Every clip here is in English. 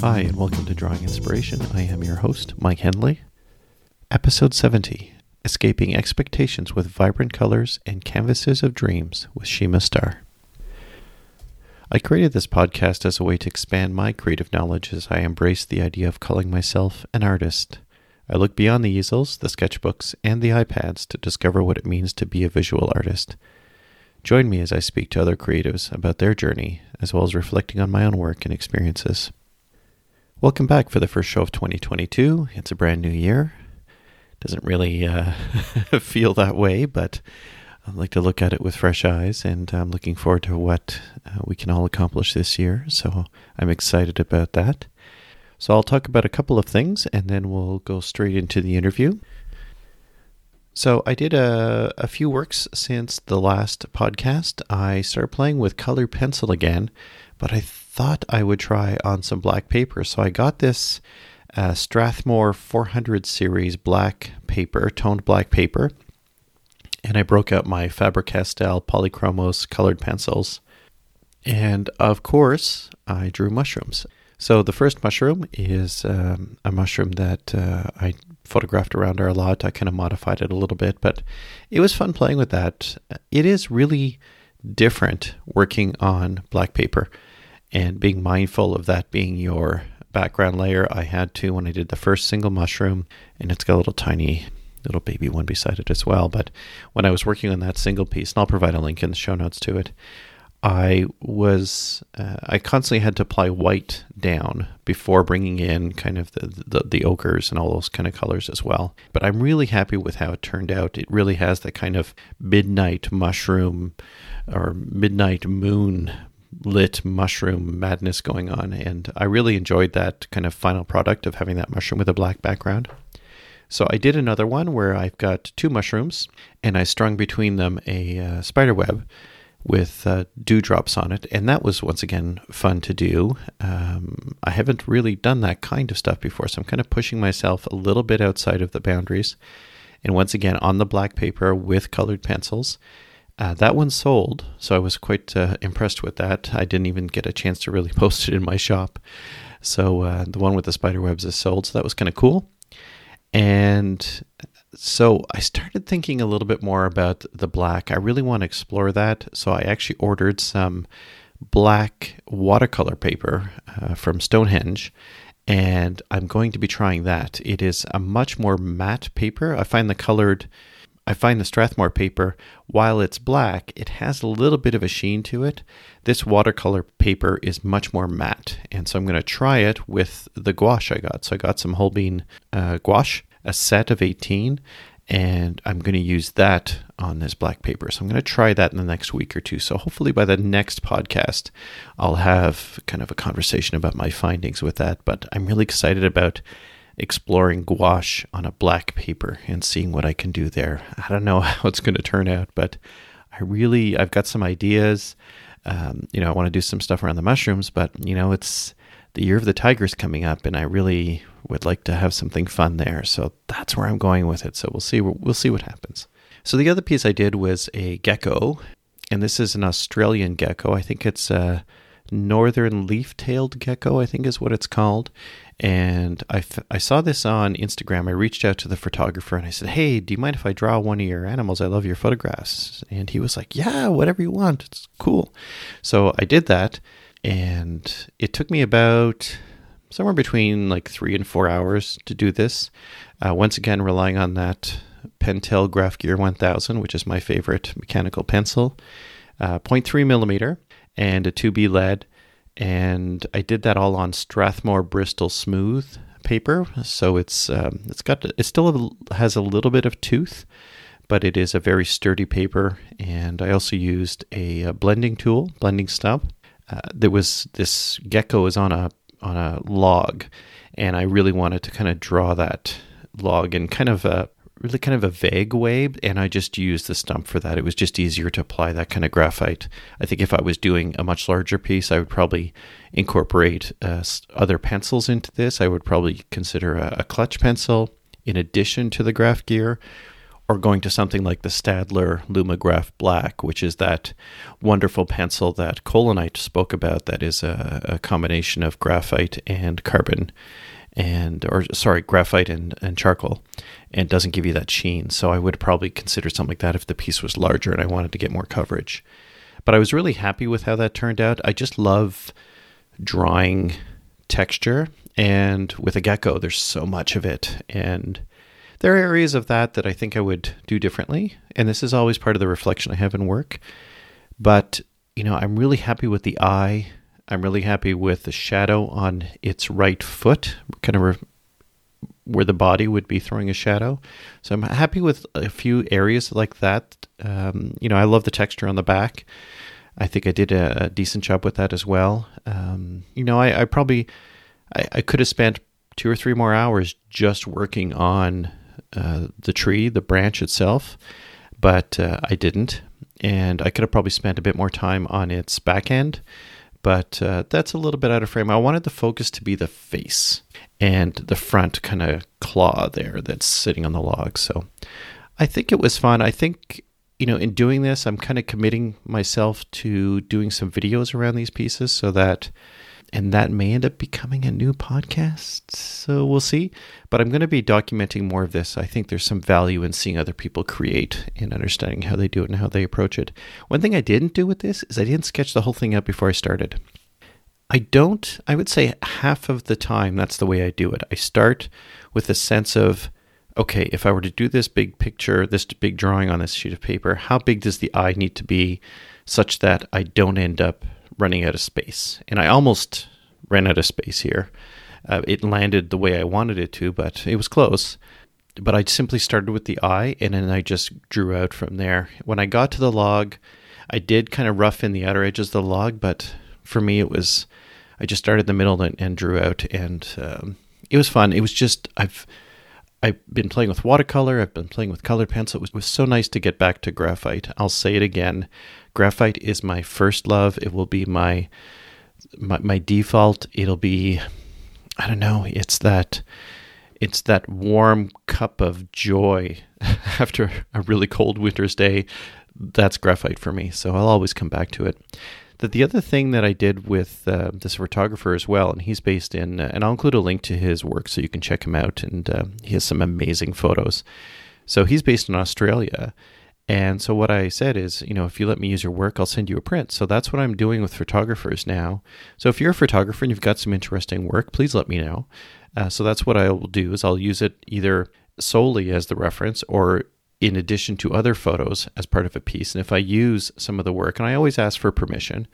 Hi, and welcome to Drawing Inspiration. I am your host, Mike Hendley. Episode 70 Escaping Expectations with Vibrant Colors and Canvases of Dreams with Shima Star. I created this podcast as a way to expand my creative knowledge as I embrace the idea of calling myself an artist. I look beyond the easels, the sketchbooks, and the iPads to discover what it means to be a visual artist. Join me as I speak to other creatives about their journey, as well as reflecting on my own work and experiences. Welcome back for the first show of 2022. It's a brand new year. Doesn't really uh, feel that way, but I'd like to look at it with fresh eyes, and I'm looking forward to what uh, we can all accomplish this year. So I'm excited about that. So I'll talk about a couple of things and then we'll go straight into the interview. So I did a, a few works since the last podcast. I started playing with color pencil again, but I thought I would try on some black paper. So I got this uh, Strathmore 400 series black paper, toned black paper, and I broke out my Faber-Castell Polychromos colored pencils. And of course, I drew mushrooms. So the first mushroom is um, a mushroom that uh, I photographed around our lot. I kind of modified it a little bit, but it was fun playing with that. It is really different working on black paper and being mindful of that being your background layer. I had to when I did the first single mushroom, and it's got a little tiny little baby one beside it as well. But when I was working on that single piece, and I'll provide a link in the show notes to it, I was uh, I constantly had to apply white down before bringing in kind of the, the, the ochres and all those kind of colors as well. But I'm really happy with how it turned out. It really has that kind of midnight mushroom or midnight moon lit mushroom madness going on, and I really enjoyed that kind of final product of having that mushroom with a black background. So I did another one where I've got two mushrooms and I strung between them a uh, spider web with uh, dewdrops on it, and that was once again fun to do. Um, I haven't really done that kind of stuff before, so I'm kind of pushing myself a little bit outside of the boundaries. And once again, on the black paper with colored pencils. Uh, that one sold, so I was quite uh, impressed with that. I didn't even get a chance to really post it in my shop. So uh, the one with the spider webs is sold, so that was kind of cool. And so I started thinking a little bit more about the black. I really want to explore that. So I actually ordered some black watercolor paper uh, from Stonehenge, and I'm going to be trying that. It is a much more matte paper. I find the colored. I find the Strathmore paper, while it's black, it has a little bit of a sheen to it. This watercolor paper is much more matte, and so I'm going to try it with the gouache I got. So I got some Holbein uh, gouache, a set of 18 and I'm going to use that on this black paper. So I'm going to try that in the next week or two. So hopefully by the next podcast, I'll have kind of a conversation about my findings with that. But I'm really excited about exploring gouache on a black paper and seeing what I can do there. I don't know how it's going to turn out, but I really I've got some ideas. Um, you know, I want to do some stuff around the mushrooms, but you know, it's the year of the tigers coming up, and I really would like to have something fun there. So that's where I'm going with it. So we'll see. We'll see what happens. So the other piece I did was a gecko, and this is an Australian gecko. I think it's a northern leaf-tailed gecko. I think is what it's called. And I, f- I saw this on Instagram. I reached out to the photographer and I said, Hey, do you mind if I draw one of your animals? I love your photographs. And he was like, Yeah, whatever you want. It's cool. So I did that. And it took me about somewhere between like three and four hours to do this. Uh, once again, relying on that Pentel Graph Gear 1000, which is my favorite mechanical pencil, uh, 0.3 millimeter, and a 2B lead. And I did that all on Strathmore Bristol Smooth paper, so it's um, it's got it still has a little bit of tooth, but it is a very sturdy paper. And I also used a, a blending tool, blending stub. Uh, there was this gecko is on a on a log, and I really wanted to kind of draw that log in kind of a really kind of a vague way, and I just used the stump for that. It was just easier to apply that kind of graphite. I think if I was doing a much larger piece, I would probably incorporate uh, other pencils into this. I would probably consider a, a clutch pencil in addition to the graph gear, or going to something like the Staedtler Lumograph Black, which is that wonderful pencil that Colinite spoke about that is a, a combination of graphite and carbon and or sorry graphite and, and charcoal and doesn't give you that sheen. So i would probably consider something like that if the piece was larger and i wanted to get more coverage. But i was really happy with how that turned out. I just love drawing texture and with a gecko there's so much of it. And there are areas of that that i think i would do differently. And this is always part of the reflection i have in work. But you know i'm really happy with the eye I'm really happy with the shadow on its right foot, kind of re- where the body would be throwing a shadow. So I'm happy with a few areas like that. Um, you know, I love the texture on the back. I think I did a, a decent job with that as well. Um, you know, I, I probably I, I, could have spent two or three more hours just working on uh, the tree, the branch itself, but uh, I didn't, and I could have probably spent a bit more time on its back end but uh, that's a little bit out of frame. I wanted the focus to be the face and the front kind of claw there that's sitting on the log. So I think it was fun. I think, you know, in doing this, I'm kind of committing myself to doing some videos around these pieces so that and that may end up becoming a new podcast. So we'll see. But I'm going to be documenting more of this. I think there's some value in seeing other people create and understanding how they do it and how they approach it. One thing I didn't do with this is I didn't sketch the whole thing out before I started. I don't, I would say half of the time that's the way I do it. I start with a sense of, okay, if I were to do this big picture, this big drawing on this sheet of paper, how big does the eye need to be such that I don't end up running out of space. And I almost ran out of space here. Uh, it landed the way I wanted it to, but it was close. But I simply started with the eye and then I just drew out from there. When I got to the log, I did kind of rough in the outer edges of the log, but for me, it was I just started the middle and, and drew out, and um, it was fun. It was just I've I've been playing with watercolor. I've been playing with colored pencil. It was, it was so nice to get back to graphite. I'll say it again. Graphite is my first love. It will be my my, my default. It'll be I don't know. It's that it's that warm cup of joy after a really cold winter's day. That's graphite for me. So I'll always come back to it. That the other thing that I did with uh, this photographer as well, and he's based in, uh, and I'll include a link to his work so you can check him out. And uh, he has some amazing photos. So he's based in Australia, and so what I said is, you know, if you let me use your work, I'll send you a print. So that's what I'm doing with photographers now. So if you're a photographer and you've got some interesting work, please let me know. Uh, so that's what I will do is I'll use it either solely as the reference or in addition to other photos as part of a piece. And if I use some of the work, and I always ask for permission,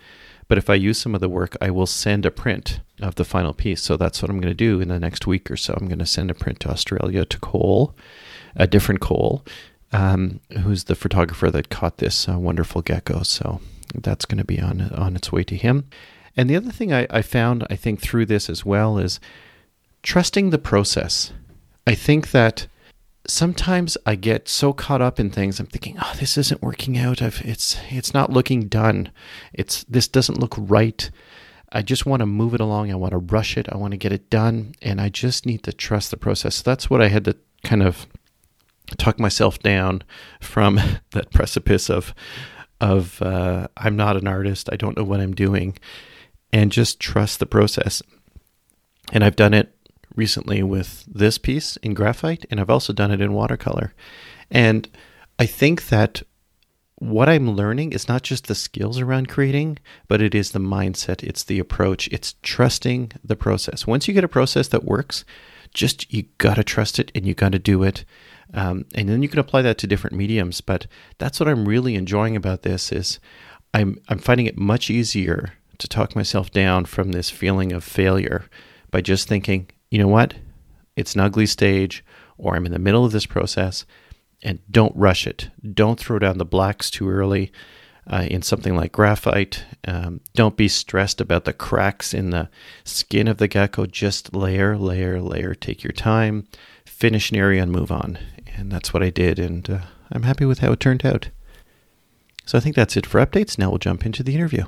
but if I use some of the work, I will send a print of the final piece. So that's what I'm going to do in the next week or so. I'm going to send a print to Australia to Cole, a different Cole, um, who's the photographer that caught this uh, wonderful gecko. So that's going to be on on its way to him. And the other thing I, I found, I think, through this as well is trusting the process. I think that sometimes I get so caught up in things. I'm thinking, oh, this isn't working out. I've, it's it's not looking done. It's this doesn't look right. I just want to move it along. I want to rush it. I want to get it done, and I just need to trust the process. So that's what I had to kind of talk myself down from that precipice of of uh, I'm not an artist. I don't know what I'm doing, and just trust the process. And I've done it recently with this piece in graphite, and I've also done it in watercolor. And I think that what I'm learning is not just the skills around creating, but it is the mindset, it's the approach, it's trusting the process. Once you get a process that works, just you got to trust it and you got to do it um, and then you can apply that to different mediums. But that's what I'm really enjoying about this is I'm I'm finding it much easier to talk myself down from this feeling of failure by just thinking, you know what, it's an ugly stage, or I'm in the middle of this process, and don't rush it. Don't throw down the blacks too early. Uh, in something like graphite. Um, don't be stressed about the cracks in the skin of the gecko. Just layer, layer, layer. Take your time, finish an area, and move on and that's what I did, and uh, I'm happy with how it turned out. So I think that's it for updates. Now we'll jump into the interview.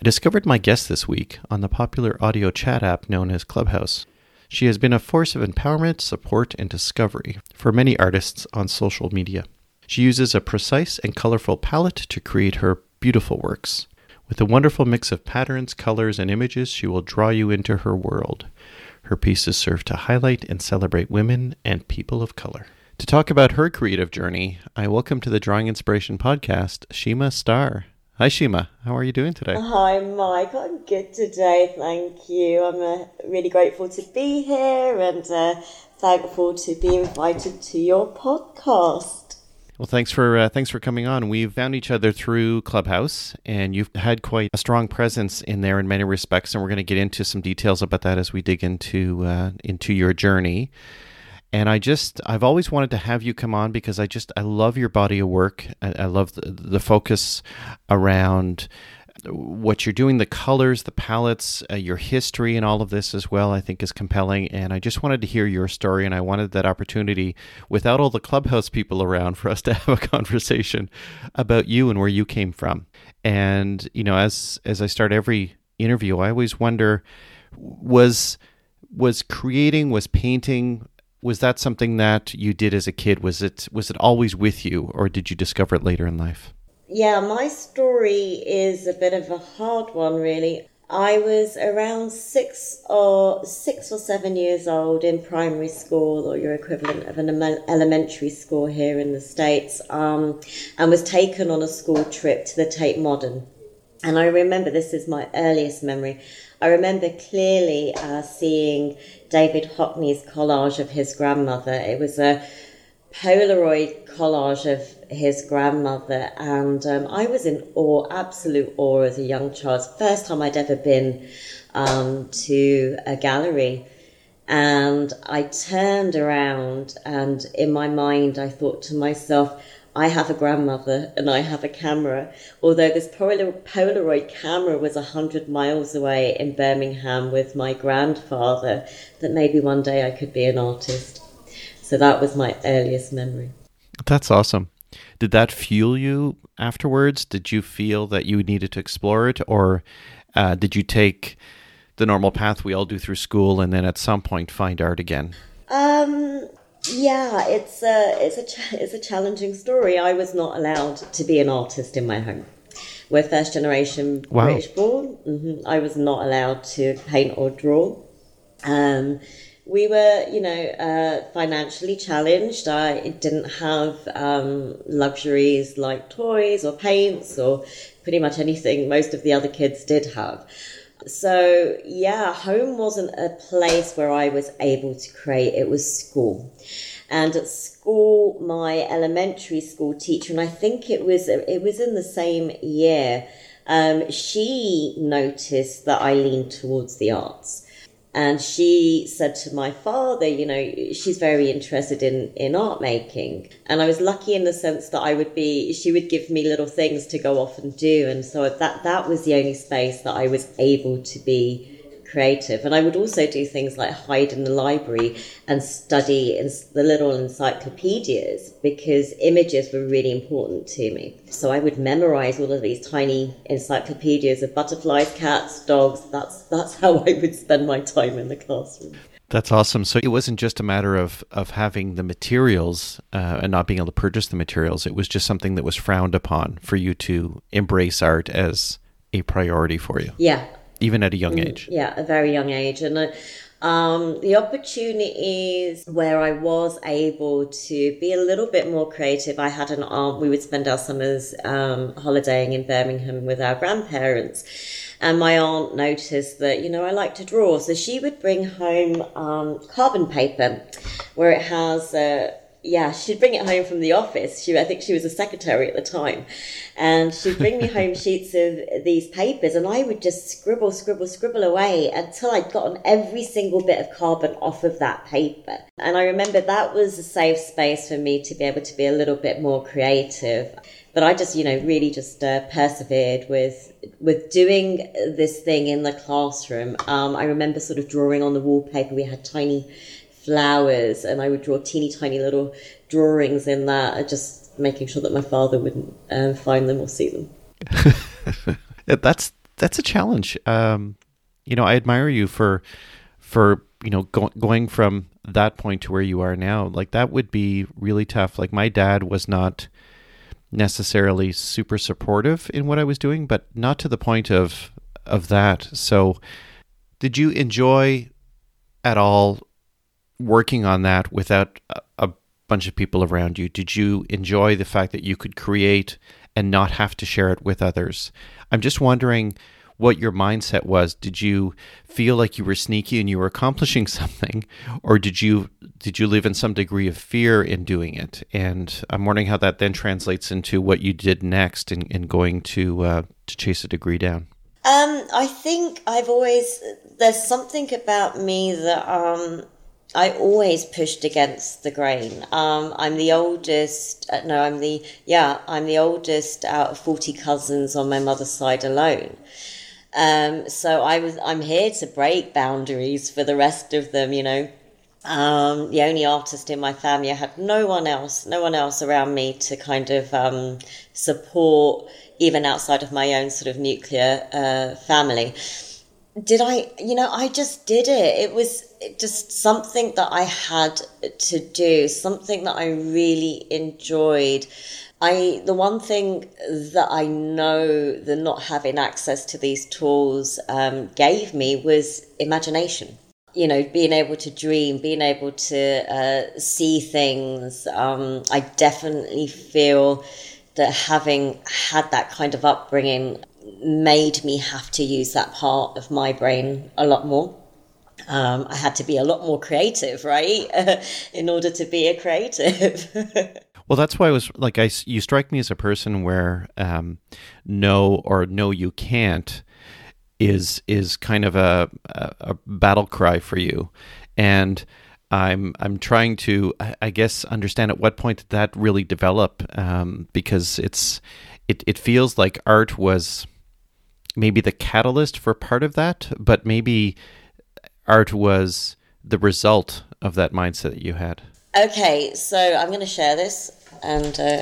I discovered my guest this week on the popular audio chat app known as Clubhouse. She has been a force of empowerment, support, and discovery for many artists on social media. She uses a precise and colorful palette to create her beautiful works. With a wonderful mix of patterns, colors, and images, she will draw you into her world. Her pieces serve to highlight and celebrate women and people of color. To talk about her creative journey, I welcome to the Drawing Inspiration podcast Shima Star. Hi, Shima. How are you doing today? Hi, Mike. I'm good today. Thank you. I'm uh, really grateful to be here and uh, thankful to be invited to your podcast. Well, thanks for uh, thanks for coming on. We've found each other through Clubhouse, and you've had quite a strong presence in there in many respects, and we're going to get into some details about that as we dig into uh, into your journey. And I just, I've always wanted to have you come on because I just, I love your body of work. I, I love the, the, focus around what you're doing, the colors, the palettes, uh, your history, and all of this as well, I think is compelling. And I just wanted to hear your story. And I wanted that opportunity without all the clubhouse people around for us to have a conversation about you and where you came from. And, you know, as, as I start every interview, I always wonder was, was creating, was painting, was that something that you did as a kid? Was it was it always with you, or did you discover it later in life? Yeah, my story is a bit of a hard one, really. I was around six or six or seven years old in primary school, or your equivalent of an elementary school here in the states, um, and was taken on a school trip to the Tate Modern. And I remember this is my earliest memory. I remember clearly uh, seeing David Hockney's collage of his grandmother. It was a Polaroid collage of his grandmother, and um, I was in awe, absolute awe as a young child. First time I'd ever been um, to a gallery. And I turned around, and in my mind, I thought to myself, I have a grandmother and I have a camera. Although this Polaroid camera was 100 miles away in Birmingham with my grandfather, that maybe one day I could be an artist. So that was my earliest memory. That's awesome. Did that fuel you afterwards? Did you feel that you needed to explore it, or uh, did you take the normal path we all do through school and then at some point find art again? Um, yeah, it's a it's a ch- it's a challenging story. I was not allowed to be an artist in my home. We're first generation wow. British born. Mm-hmm. I was not allowed to paint or draw. Um, we were, you know, uh, financially challenged. I didn't have um, luxuries like toys or paints or pretty much anything most of the other kids did have. So, yeah, home wasn't a place where I was able to create, it was school. And at school, my elementary school teacher, and I think it was it was in the same year, um, she noticed that I leaned towards the arts. And she said to my father, you know, she's very interested in, in art making. And I was lucky in the sense that I would be, she would give me little things to go off and do. And so that, that was the only space that I was able to be creative. And I would also do things like hide in the library and study in the little encyclopedias because images were really important to me. So I would memorize all of these tiny encyclopedias of butterflies, cats, dogs. That's that's how I would spend my time in the classroom. That's awesome. So it wasn't just a matter of of having the materials uh, and not being able to purchase the materials. It was just something that was frowned upon for you to embrace art as a priority for you. Yeah, even at a young mm, age. Yeah, a very young age. And uh, um, the opportunities where I was able to be a little bit more creative. I had an aunt, we would spend our summers um, holidaying in Birmingham with our grandparents. And my aunt noticed that, you know, I like to draw. So she would bring home um, carbon paper where it has. Uh, yeah, she'd bring it home from the office. She, I think she was a secretary at the time, and she'd bring me home sheets of these papers, and I would just scribble, scribble, scribble away until I'd gotten every single bit of carbon off of that paper. And I remember that was a safe space for me to be able to be a little bit more creative. But I just, you know, really just uh, persevered with with doing this thing in the classroom. Um, I remember sort of drawing on the wallpaper. We had tiny flowers and I would draw teeny tiny little drawings in that, just making sure that my father wouldn't uh, find them or see them. that's that's a challenge. Um, you know, I admire you for for you know, go, going from that point to where you are now, like that would be really tough. Like my dad was not necessarily super supportive in what I was doing, but not to the point of of that. So, did you enjoy at all working on that without a, bunch of people around you? Did you enjoy the fact that you could create and not have to share it with others? I'm just wondering what your mindset was. Did you feel like you were sneaky and you were accomplishing something, or did you did you live in some degree of fear in doing it? And I'm wondering how that then translates into what you did next in, in going to uh, to chase a degree down. Um, I think I've always there's something about me that um, I always pushed against the grain. Um, I'm the oldest. Uh, no, I'm the yeah. I'm the oldest out of forty cousins on my mother's side alone. Um, so I was, I'm here to break boundaries for the rest of them, you know. Um, the only artist in my family, I had no one else, no one else around me to kind of um, support, even outside of my own sort of nuclear uh, family. Did I, you know, I just did it. It was just something that I had to do, something that I really enjoyed. I the one thing that I know the not having access to these tools um, gave me was imagination. You know, being able to dream, being able to uh, see things. Um, I definitely feel that having had that kind of upbringing made me have to use that part of my brain a lot more. Um, I had to be a lot more creative, right, in order to be a creative. Well, that's why I was like, I you strike me as a person where um, no or no, you can't is is kind of a, a, a battle cry for you, and I'm I'm trying to I guess understand at what point did that really develop um, because it's it it feels like art was maybe the catalyst for part of that, but maybe art was the result of that mindset that you had. Okay, so I'm going to share this and uh,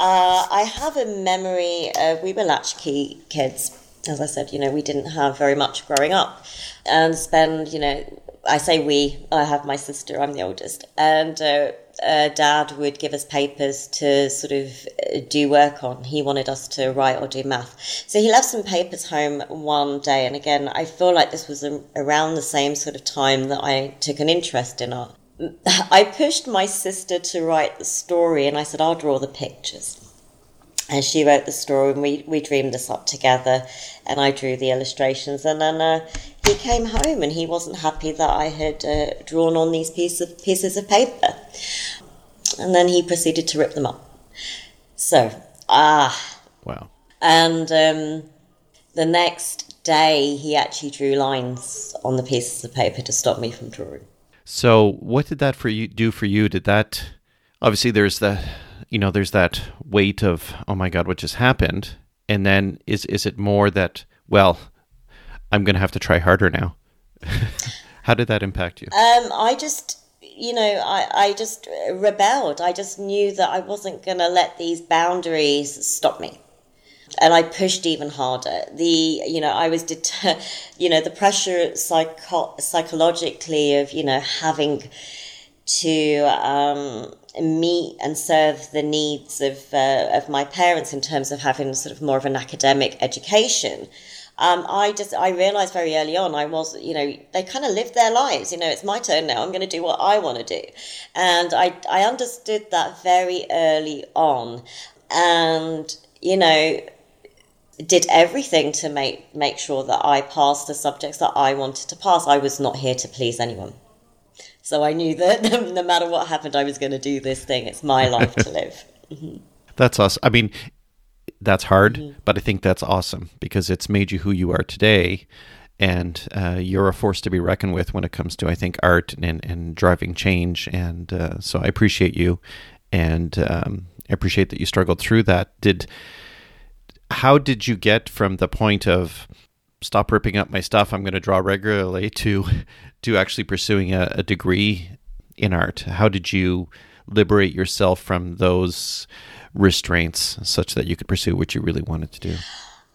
uh, I have a memory of we were latchkey kids. As I said, you know, we didn't have very much growing up, and spend, you know, I say we. I have my sister. I'm the oldest, and uh, uh, Dad would give us papers to sort of uh, do work on. He wanted us to write or do math, so he left some papers home one day. And again, I feel like this was around the same sort of time that I took an interest in art. I pushed my sister to write the story and I said, I'll draw the pictures. And she wrote the story and we, we dreamed this up together and I drew the illustrations. And then uh, he came home and he wasn't happy that I had uh, drawn on these piece of, pieces of paper. And then he proceeded to rip them up. So, ah. Wow. And um, the next day he actually drew lines on the pieces of paper to stop me from drawing. So, what did that for you do for you? Did that obviously there's the you know there's that weight of oh my god what just happened, and then is is it more that well I'm going to have to try harder now? How did that impact you? Um, I just you know I I just rebelled. I just knew that I wasn't going to let these boundaries stop me and I pushed even harder. The you know I was deter- you know the pressure psycho- psychologically of you know having to um, meet and serve the needs of uh, of my parents in terms of having sort of more of an academic education. Um, I just I realized very early on I was you know they kind of lived their lives you know it's my turn now I'm going to do what I want to do and I I understood that very early on and you know did everything to make make sure that I passed the subjects that I wanted to pass. I was not here to please anyone. So I knew that no matter what happened, I was going to do this thing. It's my life to live. That's awesome. I mean, that's hard, mm-hmm. but I think that's awesome because it's made you who you are today. And uh, you're a force to be reckoned with when it comes to, I think, art and, and driving change. And uh, so I appreciate you. And um, I appreciate that you struggled through that. Did how did you get from the point of stop ripping up my stuff i'm going to draw regularly to to actually pursuing a, a, degree in art how did you liberate yourself from those restraints such that you could pursue what you really wanted to do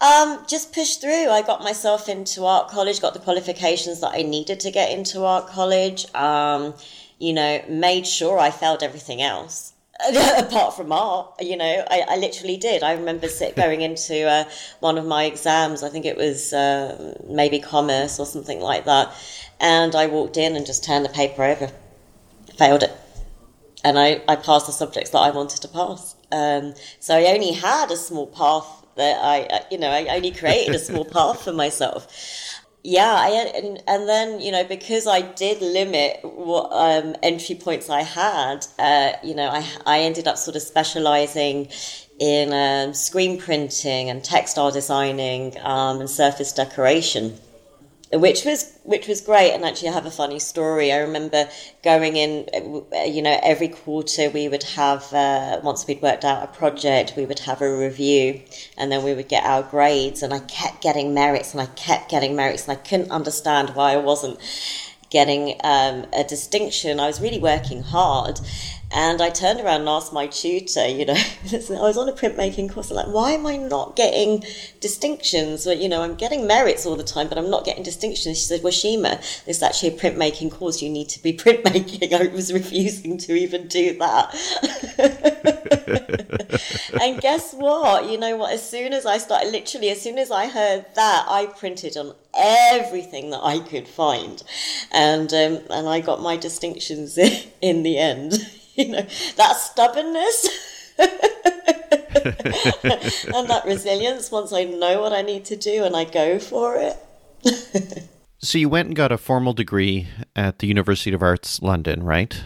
Um, just pushed through. I got myself into art college, got the qualifications that I needed to get into art college. Um, you know, made sure I failed everything else. apart from art, you know, I, I literally did. I remember sit, going into uh, one of my exams. I think it was uh, maybe commerce or something like that, and I walked in and just turned the paper over, failed it, and I, I passed the subjects that I wanted to pass. Um, so I only had a small path that I, you know, I only created a small path for myself. Yeah, I, and, and then you know because I did limit what um, entry points I had, uh, you know, I I ended up sort of specializing in um, screen printing and textile designing um, and surface decoration which was which was great. And actually I have a funny story. I remember going in you know every quarter we would have uh, once we'd worked out a project we would have a review and then we would get our grades. And I kept getting merits and I kept getting merits and I couldn't understand why I wasn't getting um, a distinction. I was really working hard and I turned around and asked my tutor, you know, I was on a printmaking course, I'm like, why am I not getting distinctions? Or, you know, I'm getting merits all the time, but I'm not getting distinctions. She said, well, Shima, this is actually a printmaking course. You need to be printmaking. I was refusing to even do that. and guess what? You know what? As soon as I started, literally, as soon as I heard that, I printed on everything that I could find. And, um, and I got my distinctions in the end. you know, that stubbornness and that resilience once I know what I need to do and I go for it. so you went and got a formal degree at the University of Arts London, right?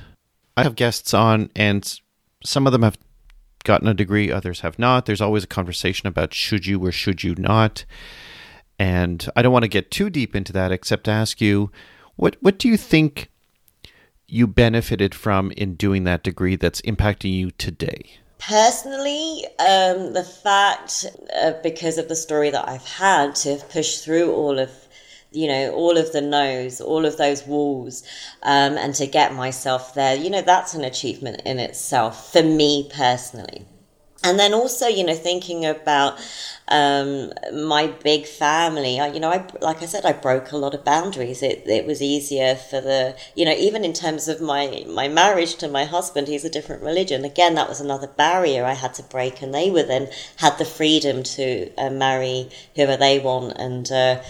I have guests on and some of them have gotten a degree, others have not. There's always a conversation about should you or should you not. And I don't want to get too deep into that except to ask you what what do you think you benefited from in doing that degree that's impacting you today? Personally, um, the fact, uh, because of the story that I've had, to pushed through all of you know, all of the no's, all of those walls, um, and to get myself there, you know, that's an achievement in itself for me personally. And then also, you know, thinking about um, my big family. I, you know, I like I said, I broke a lot of boundaries. It it was easier for the you know even in terms of my my marriage to my husband. He's a different religion. Again, that was another barrier I had to break, and they were then had the freedom to uh, marry whoever they want and. Uh,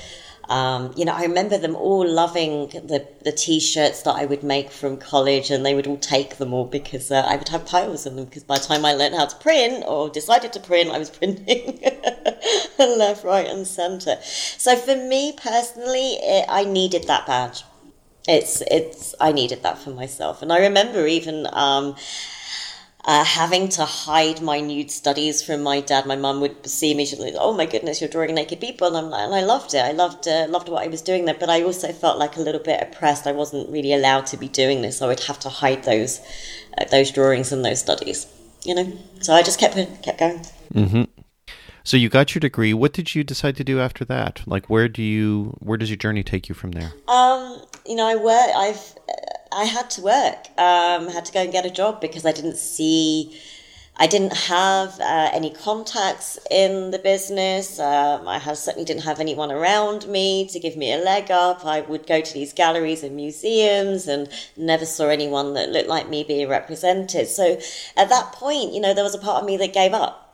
um, you know, I remember them all loving the, the t-shirts that I would make from college and they would all take them all because uh, I would have piles of them because by the time I learned how to print or decided to print, I was printing left, right and centre. So for me personally, it, I needed that badge. It's, it's, I needed that for myself. And I remember even, um, uh, having to hide my nude studies from my dad. My mum would see me, she'd be like, "Oh my goodness, you're drawing naked people," and, I'm and I loved it. I loved uh, loved what I was doing there, but I also felt like a little bit oppressed. I wasn't really allowed to be doing this. I would have to hide those uh, those drawings and those studies, you know. So I just kept kept going. Mm-hmm. So you got your degree. What did you decide to do after that? Like, where do you where does your journey take you from there? Um, you know, I work. I've I had to work. Um, had to go and get a job because I didn't see. I didn't have uh, any contacts in the business. Um, I have, certainly didn't have anyone around me to give me a leg up. I would go to these galleries and museums and never saw anyone that looked like me being represented. So at that point, you know, there was a part of me that gave up.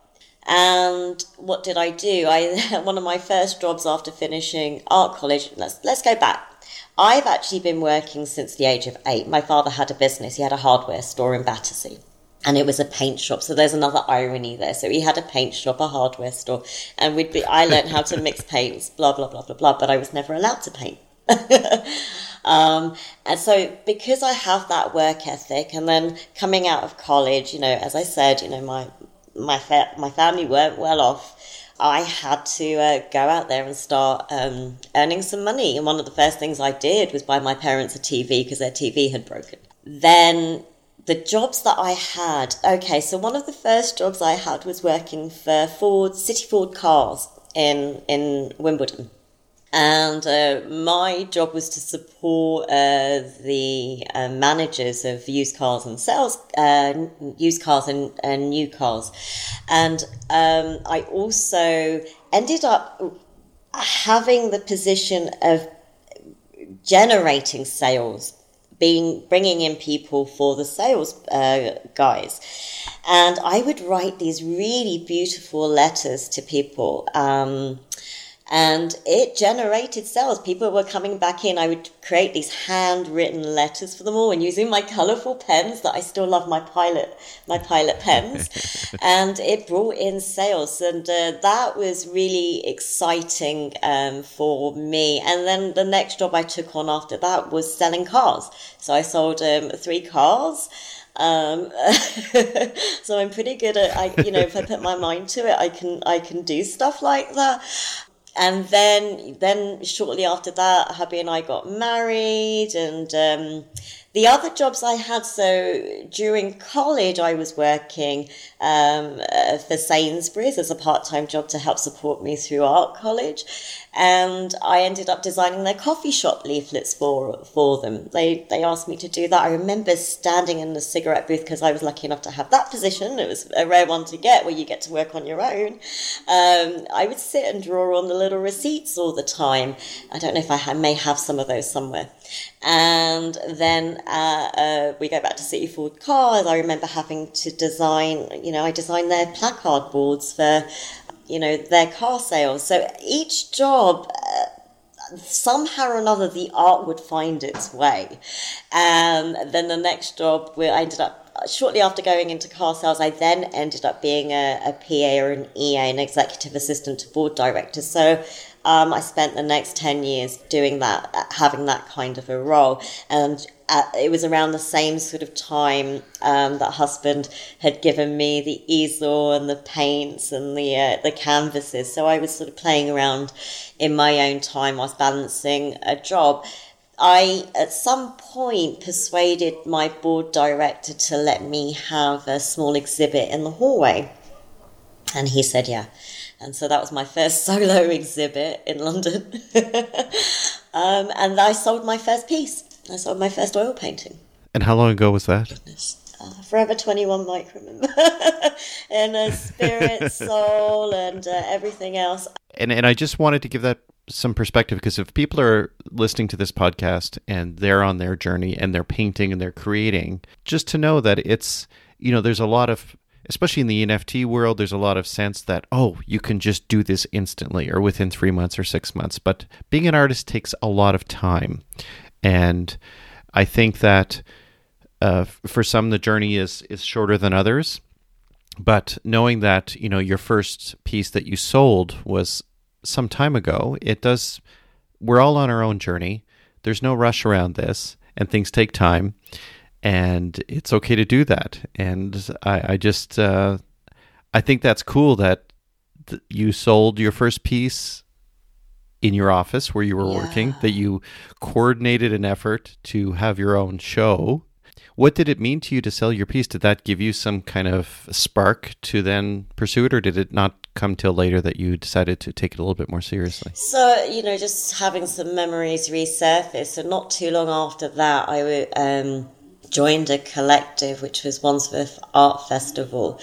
And what did I do? I one of my first jobs after finishing art college. Let's let's go back. I've actually been working since the age of eight. My father had a business, he had a hardware store in Battersea. And it was a paint shop, so there's another irony there. So he had a paint shop, a hardware store, and we'd be. I learned how to mix paints, blah blah blah blah blah. But I was never allowed to paint. um, and so because I have that work ethic, and then coming out of college, you know, as I said, you know, my my fa- my family weren't well off I had to uh, go out there and start um, earning some money. And one of the first things I did was buy my parents a TV because their TV had broken. Then the jobs that I had, okay, so one of the first jobs I had was working for Ford, City Ford Cars in, in Wimbledon. And uh, my job was to support uh, the uh, managers of used cars and sales, uh, used cars and, and, new cars. And um, I also ended up having the position of generating sales being bringing in people for the sales uh, guys and i would write these really beautiful letters to people um, and it generated sales. People were coming back in. I would create these handwritten letters for them all, and using my colourful pens that I still love my pilot, my pilot pens, and it brought in sales, and uh, that was really exciting um, for me. And then the next job I took on after that was selling cars. So I sold um, three cars. Um, so I'm pretty good at, I, you know, if I put my mind to it, I can, I can do stuff like that and then then shortly after that hubby and i got married and um, the other jobs I had, so during college, I was working um, uh, for Sainsbury's as a part time job to help support me through art college. And I ended up designing their coffee shop leaflets for, for them. They, they asked me to do that. I remember standing in the cigarette booth because I was lucky enough to have that position. It was a rare one to get where you get to work on your own. Um, I would sit and draw on the little receipts all the time. I don't know if I may have some of those somewhere. And then uh, uh, we go back to City Ford Cars. I remember having to design, you know, I designed their placard boards for, you know, their car sales. So each job, uh, somehow or another, the art would find its way. And then the next job, where I ended up shortly after going into car sales, I then ended up being a, a PA or an EA, an executive assistant to board directors. So um, I spent the next 10 years doing that, having that kind of a role. And at, it was around the same sort of time um, that husband had given me the easel and the paints and the uh, the canvases. So I was sort of playing around in my own time whilst balancing a job. I, at some point, persuaded my board director to let me have a small exhibit in the hallway. And he said, yeah. And so that was my first solo exhibit in London. um, and I sold my first piece. I sold my first oil painting. And how long ago was that? Goodness. Uh, Forever 21 Mike, remember? and uh, spirit, soul, and uh, everything else. And, and I just wanted to give that some perspective because if people are listening to this podcast and they're on their journey and they're painting and they're creating, just to know that it's, you know, there's a lot of especially in the NFT world, there's a lot of sense that, oh, you can just do this instantly or within three months or six months. But being an artist takes a lot of time. And I think that uh, for some, the journey is, is shorter than others. But knowing that, you know, your first piece that you sold was some time ago, it does, we're all on our own journey. There's no rush around this, and things take time and it's okay to do that. And I, I just, uh, I think that's cool that th- you sold your first piece in your office where you were yeah. working, that you coordinated an effort to have your own show. What did it mean to you to sell your piece? Did that give you some kind of spark to then pursue it, or did it not come till later that you decided to take it a little bit more seriously? So, you know, just having some memories resurface. So, not too long after that, I um, joined a collective which was Wandsworth Art Festival,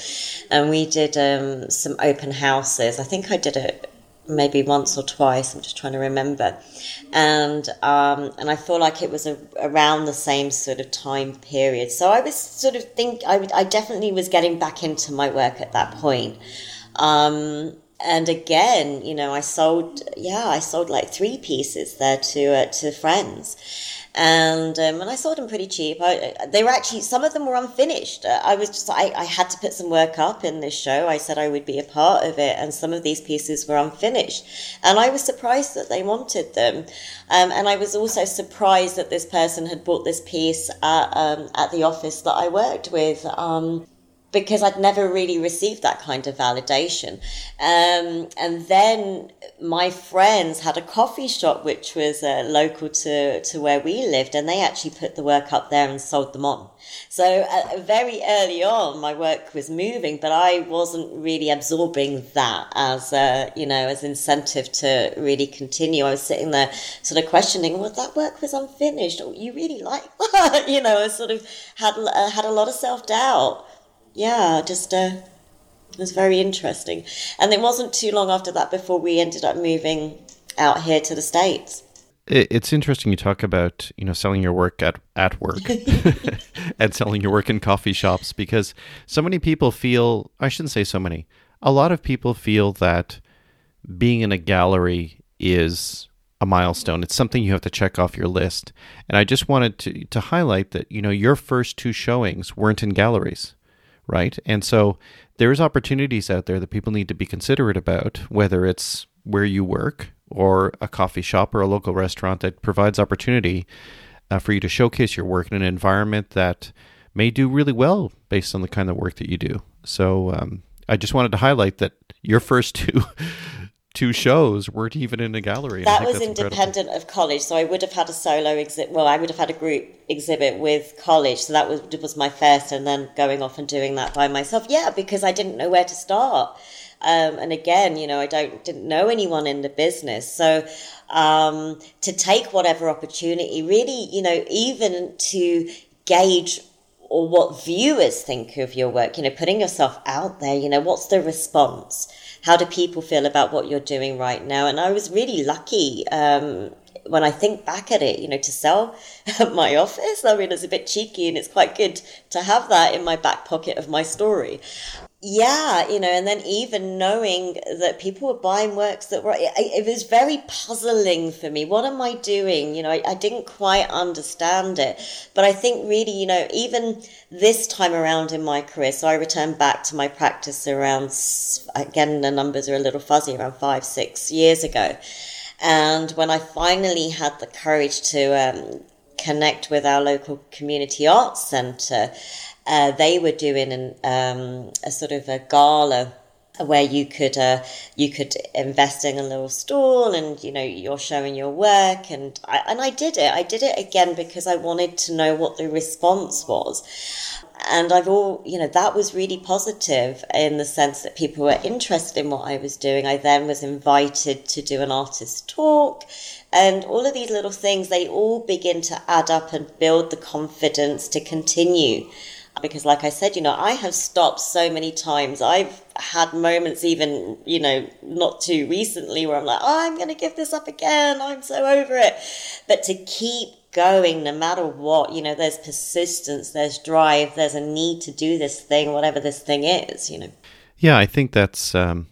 and we did um, some open houses. I think I did it maybe once or twice. I'm just trying to remember, and um, and I feel like it was a, around the same sort of time period. So I was sort of think I, I definitely was getting back into my work at that point. Um, and again, you know, I sold, yeah, I sold like three pieces there to uh, to friends, and um, and I sold them pretty cheap. I, they were actually some of them were unfinished. Uh, I was just I, I had to put some work up in this show. I said I would be a part of it, and some of these pieces were unfinished, and I was surprised that they wanted them, um, and I was also surprised that this person had bought this piece at um, at the office that I worked with. Um, because I'd never really received that kind of validation. Um, and then my friends had a coffee shop which was uh, local to, to where we lived, and they actually put the work up there and sold them on. So uh, very early on, my work was moving, but I wasn't really absorbing that as a, you know, as incentive to really continue. I was sitting there sort of questioning, well, that work was unfinished. Oh, you really like that? you know, I sort of had, uh, had a lot of self doubt yeah, just uh, it was very interesting. And it wasn't too long after that before we ended up moving out here to the States. It's interesting you talk about, you know, selling your work at, at work and selling your work in coffee shops because so many people feel, I shouldn't say so many, a lot of people feel that being in a gallery is a milestone. It's something you have to check off your list. And I just wanted to, to highlight that, you know, your first two showings weren't in galleries right? And so there's opportunities out there that people need to be considerate about, whether it's where you work or a coffee shop or a local restaurant that provides opportunity uh, for you to showcase your work in an environment that may do really well based on the kind of work that you do. So um, I just wanted to highlight that your first two two shows weren't even in a gallery. That was independent incredible. of college, so I would have had a solo exhibit. Well, I would have had a group exhibit with college, so that was was my first, and then going off and doing that by myself. Yeah, because I didn't know where to start. Um, and again, you know, I don't didn't know anyone in the business, so um, to take whatever opportunity, really, you know, even to gauge or what viewers think of your work, you know, putting yourself out there, you know, what's the response? How do people feel about what you're doing right now? And I was really lucky um, when I think back at it, you know, to sell my office. I mean, it's a bit cheeky and it's quite good to have that in my back pocket of my story yeah, you know, and then even knowing that people were buying works that were, it, it, was very puzzling for me. What am I doing? You know, I, I didn't quite understand it. But I think really, you know, even this time around in my career, so I returned back to my practice around, again, the numbers are a little fuzzy, around five, six years ago. And when I finally had the courage to um, connect with our local community arts centre, uh, they were doing an, um, a sort of a gala where you could uh, you could invest in a little stall and you know you're showing your work. And I, and I did it. I did it again because I wanted to know what the response was. And I've all you know that was really positive in the sense that people were interested in what I was doing. I then was invited to do an artist talk. And all of these little things they all begin to add up and build the confidence to continue because like I said, you know, I have stopped so many times. I've had moments even, you know, not too recently where I'm like, oh, I'm going to give this up again. I'm so over it. But to keep going no matter what, you know, there's persistence, there's drive, there's a need to do this thing, whatever this thing is, you know. Yeah, I think that's um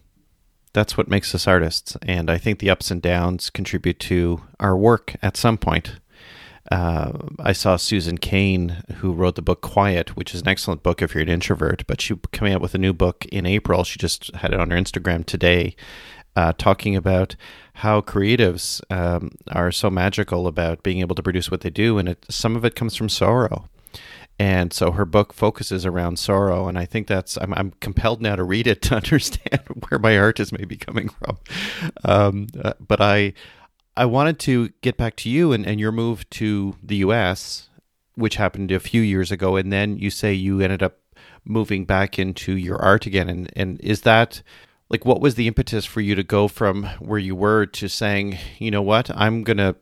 that's what makes us artists and I think the ups and downs contribute to our work at some point uh, I saw Susan Cain, who wrote the book Quiet, which is an excellent book if you're an introvert. But she coming out with a new book in April. She just had it on her Instagram today, uh, talking about how creatives um, are so magical about being able to produce what they do, and it, some of it comes from sorrow. And so her book focuses around sorrow, and I think that's I'm, I'm compelled now to read it to understand where my art is maybe coming from. Um, uh, but I I wanted to get back to you and, and your move to the US, which happened a few years ago, and then you say you ended up moving back into your art again. And, and is that like what was the impetus for you to go from where you were to saying, you know what, I'm gonna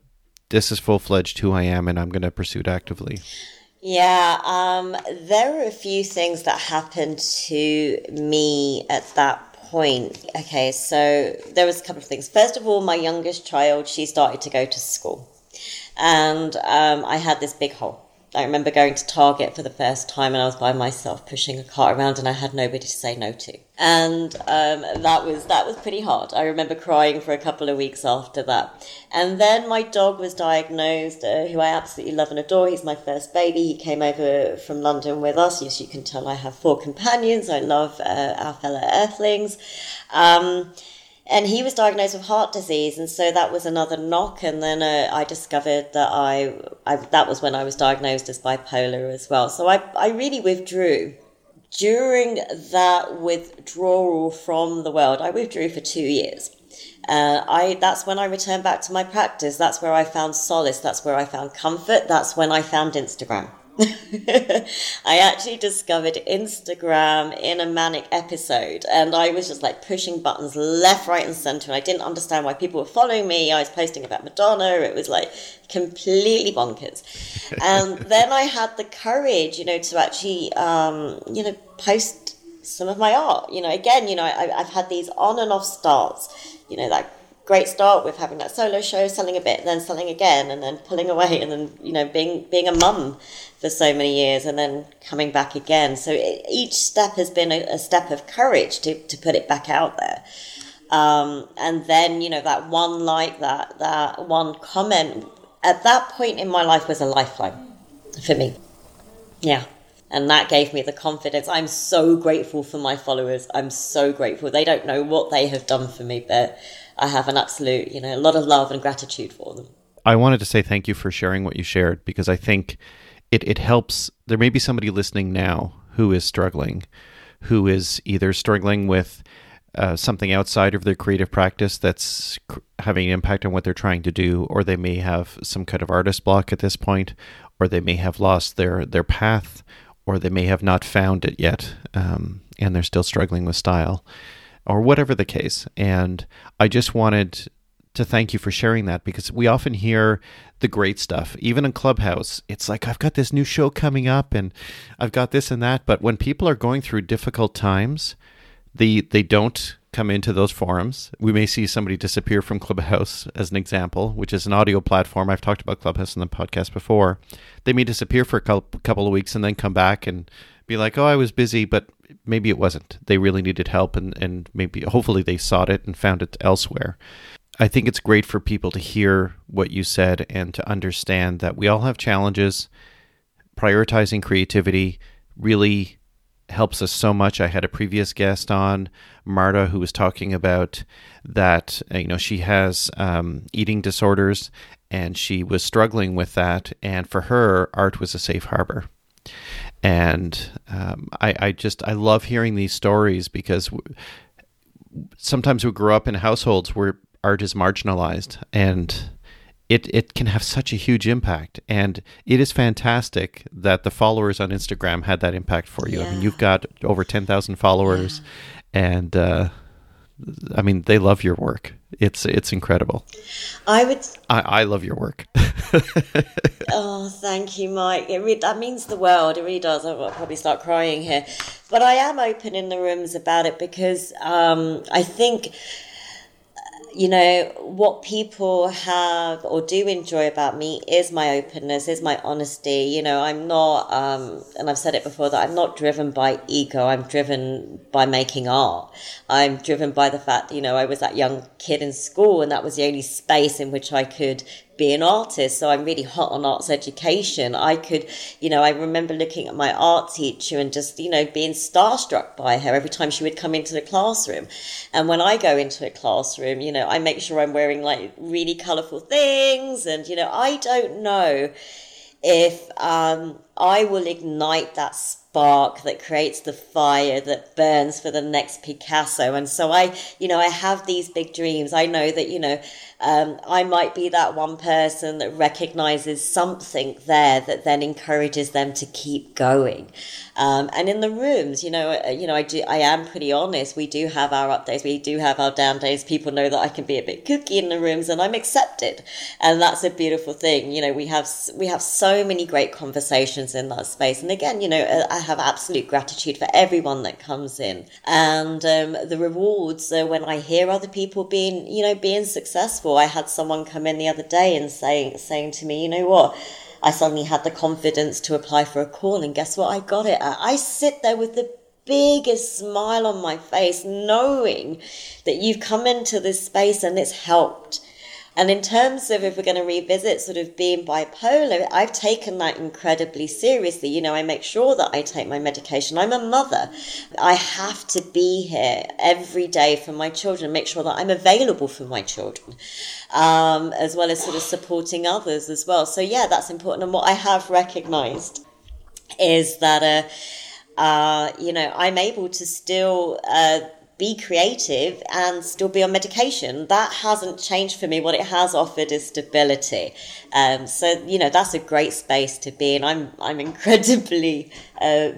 this is full fledged who I am and I'm gonna pursue it actively? Yeah, um, there were a few things that happened to me at that point. Okay, so there was a couple of things. First of all, my youngest child, she started to go to school, and um, I had this big hole. I remember going to Target for the first time and I was by myself pushing a cart around and I had nobody to say no to. And um, that was that was pretty hard. I remember crying for a couple of weeks after that. And then my dog was diagnosed, uh, who I absolutely love and adore. He's my first baby. He came over from London with us. Yes, you can tell I have four companions. I love uh, our fellow Earthlings. Um, and he was diagnosed with heart disease, and so that was another knock. And then uh, I discovered that I, I, that was when I was diagnosed as bipolar as well. So I, I really withdrew during that withdrawal from the world, I withdrew for two years. Uh, I that's when I returned back to my practice. That's where I found solace. That's where I found comfort. That's when I found Instagram. I actually discovered Instagram in a manic episode and I was just like pushing buttons left, right, and center. And I didn't understand why people were following me. I was posting about Madonna. It was like completely bonkers. and then I had the courage, you know, to actually, um, you know, post some of my art. You know, again, you know, I, I've had these on and off starts, you know, that great start with having that solo show, selling a bit, then selling again, and then pulling away, and then you know being being a mum for so many years, and then coming back again. So it, each step has been a, a, step of courage to to put it back out there. Um, and then you know that one like that that one comment at that point in my life was a lifeline for me. Yeah. And that gave me the confidence. I'm so grateful for my followers. I'm so grateful. They don't know what they have done for me, but I have an absolute, you know, a lot of love and gratitude for them. I wanted to say thank you for sharing what you shared because I think it, it helps. There may be somebody listening now who is struggling, who is either struggling with uh, something outside of their creative practice that's cr- having an impact on what they're trying to do, or they may have some kind of artist block at this point, or they may have lost their, their path, or they may have not found it yet, um, and they're still struggling with style or whatever the case. And I just wanted to thank you for sharing that because we often hear the great stuff, even in Clubhouse. It's like, I've got this new show coming up and I've got this and that. But when people are going through difficult times, they, they don't come into those forums. We may see somebody disappear from Clubhouse as an example, which is an audio platform. I've talked about Clubhouse in the podcast before. They may disappear for a couple of weeks and then come back and be like, oh, I was busy, but maybe it wasn't. They really needed help, and, and maybe hopefully they sought it and found it elsewhere. I think it's great for people to hear what you said and to understand that we all have challenges. Prioritizing creativity really helps us so much. I had a previous guest on, Marta, who was talking about that, you know, she has um, eating disorders and she was struggling with that. And for her, art was a safe harbor and um, I, I just I love hearing these stories because sometimes we grow up in households where art is marginalized and it it can have such a huge impact and it is fantastic that the followers on Instagram had that impact for you. Yeah. I mean you've got over 10,000 followers yeah. and uh, I mean, they love your work. It's it's incredible. I would. I, I love your work. oh, thank you, Mike. It re- that means the world. It really does. I'll probably start crying here, but I am open in the rooms about it because um, I think you know, what people have or do enjoy about me is my openness, is my honesty. You know, I'm not, um, and I've said it before that I'm not driven by ego. I'm driven by making art. I'm driven by the fact, you know, I was that young kid in school and that was the only space in which I could be an artist. So I'm really hot on arts education. I could, you know, I remember looking at my art teacher and just, you know, being starstruck by her every time she would come into the classroom. And when I go into a classroom, you know, I make sure I'm wearing like really colorful things. And, you know, I don't know if um, I will ignite that spark that creates the fire that burns for the next Picasso. And so I, you know, I have these big dreams. I know that, you know, um, I might be that one person that recognizes something there that then encourages them to keep going. Um, and in the rooms, you know, uh, you know, I do, I am pretty honest. We do have our up days. We do have our down days. People know that I can be a bit kooky in the rooms and I'm accepted. And that's a beautiful thing. You know, we have, we have so many great conversations in that space. And again, you know, uh, I have absolute gratitude for everyone that comes in and, um, the rewards when I hear other people being, you know, being successful I had someone come in the other day and saying saying to me, you know what? I suddenly had the confidence to apply for a call, and guess what? I got it. I sit there with the biggest smile on my face, knowing that you've come into this space and it's helped. And in terms of if we're going to revisit sort of being bipolar, I've taken that incredibly seriously. You know, I make sure that I take my medication. I'm a mother. I have to be here every day for my children, make sure that I'm available for my children, um, as well as sort of supporting others as well. So, yeah, that's important. And what I have recognized is that. Uh, uh, you know, I'm able to still uh, be creative and still be on medication. That hasn't changed for me. What it has offered is stability. Um, so you know, that's a great space to be in. I'm I'm incredibly uh,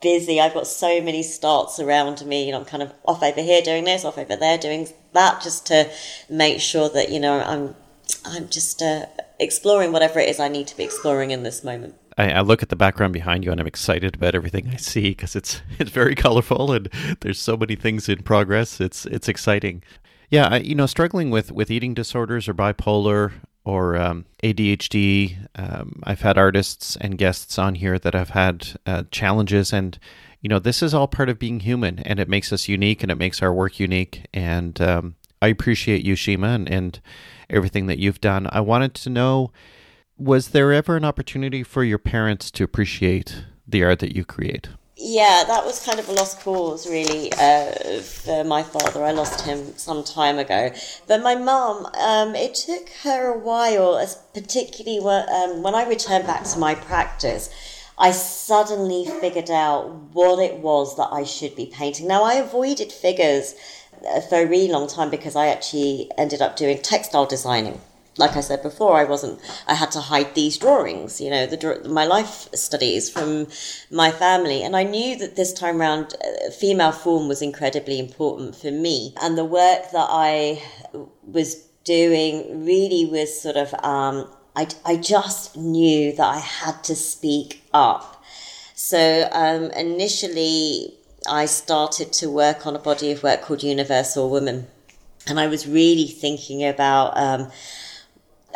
busy. I've got so many starts around me. You know, I'm kind of off over here doing this, off over there doing that, just to make sure that you know I'm I'm just uh, exploring whatever it is I need to be exploring in this moment. I, I, look at the background behind you and I'm excited about everything I see because it's it's very colorful and there's so many things in progress. It's it's exciting. Yeah, I, you know, struggling with with eating disorders or bipolar or um, ADHD. Um, I've had artists and guests on here that have had uh, challenges, and you know, this is all part of being human, and it makes us unique, and it makes our work unique. And um, I appreciate you, Shima, and, and everything that you've done. I wanted to know was there ever an opportunity for your parents to appreciate the art that you create? Yeah, that was kind of a lost cause, really, uh, for my father. I lost him some time ago. But my mum, um, it took her a while, as particularly um, when I returned back to my practice. I suddenly figured out what it was that I should be painting. Now, I avoided figures for a really long time because I actually ended up doing textile designing like I said before, I wasn't. I had to hide these drawings, you know, the my life studies from my family, and I knew that this time around, uh, female form was incredibly important for me, and the work that I was doing really was sort of. Um, I I just knew that I had to speak up. So um, initially, I started to work on a body of work called Universal Woman, and I was really thinking about. Um,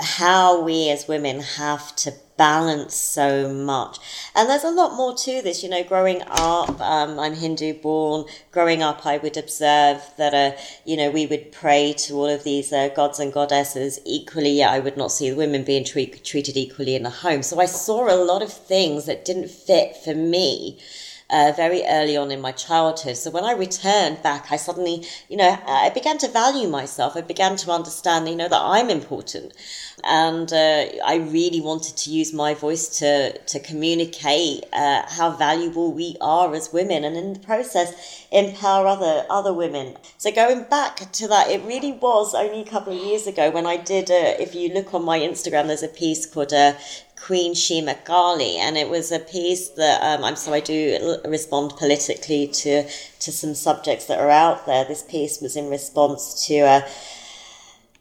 how we as women have to balance so much. And there's a lot more to this. You know, growing up, um, I'm Hindu born. Growing up, I would observe that, uh, you know, we would pray to all of these uh, gods and goddesses equally. Yet I would not see the women being treat- treated equally in the home. So I saw a lot of things that didn't fit for me uh, very early on in my childhood. So when I returned back, I suddenly, you know, I began to value myself. I began to understand, you know, that I'm important. And uh, I really wanted to use my voice to, to communicate uh, how valuable we are as women and in the process empower other, other women. So going back to that, it really was only a couple of years ago when I did, uh, if you look on my Instagram, there's a piece called uh, Queen Shima Kali, and it was a piece that um, I'm so I do respond politically to to some subjects that are out there. This piece was in response to uh,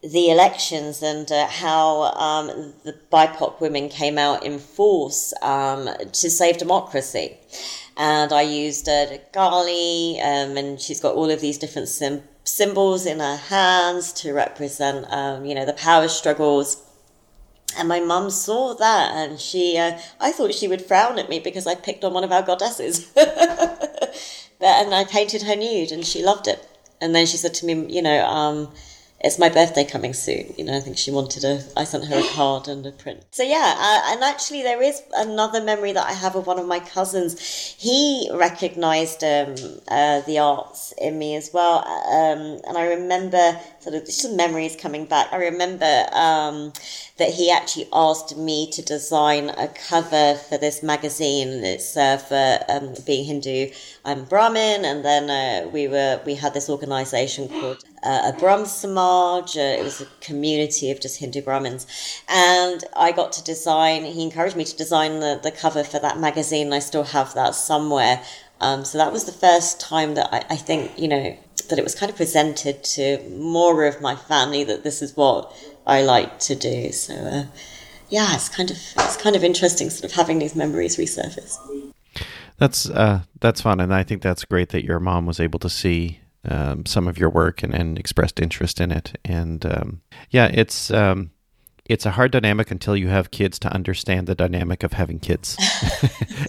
the elections and uh, how um, the BIPOC women came out in force um, to save democracy. And I used uh, Kali, um, and she's got all of these different sim- symbols in her hands to represent, um, you know, the power struggles and my mum saw that and she, uh, I thought she would frown at me because I picked on one of our goddesses. but, and I painted her nude and she loved it. And then she said to me, you know, um, it's my birthday coming soon. You know, I think she wanted a, I sent her a card and a print. So yeah, uh, and actually there is another memory that I have of one of my cousins. He recognized um, uh, the arts in me as well. Um, and I remember sort of just memories coming back. I remember um, that he actually asked me to design a cover for this magazine. It's uh, for um, being Hindu. I'm Brahmin, and then uh, we were we had this organization called uh, a Brahm Samaj. Uh, it was a community of just Hindu Brahmins, and I got to design. He encouraged me to design the the cover for that magazine. I still have that somewhere. Um, so that was the first time that I, I think you know that it was kind of presented to more of my family that this is what I like to do. So uh, yeah, it's kind of it's kind of interesting, sort of having these memories resurface. That's uh, that's fun, and I think that's great that your mom was able to see um, some of your work and, and expressed interest in it. And um, yeah, it's um, it's a hard dynamic until you have kids to understand the dynamic of having kids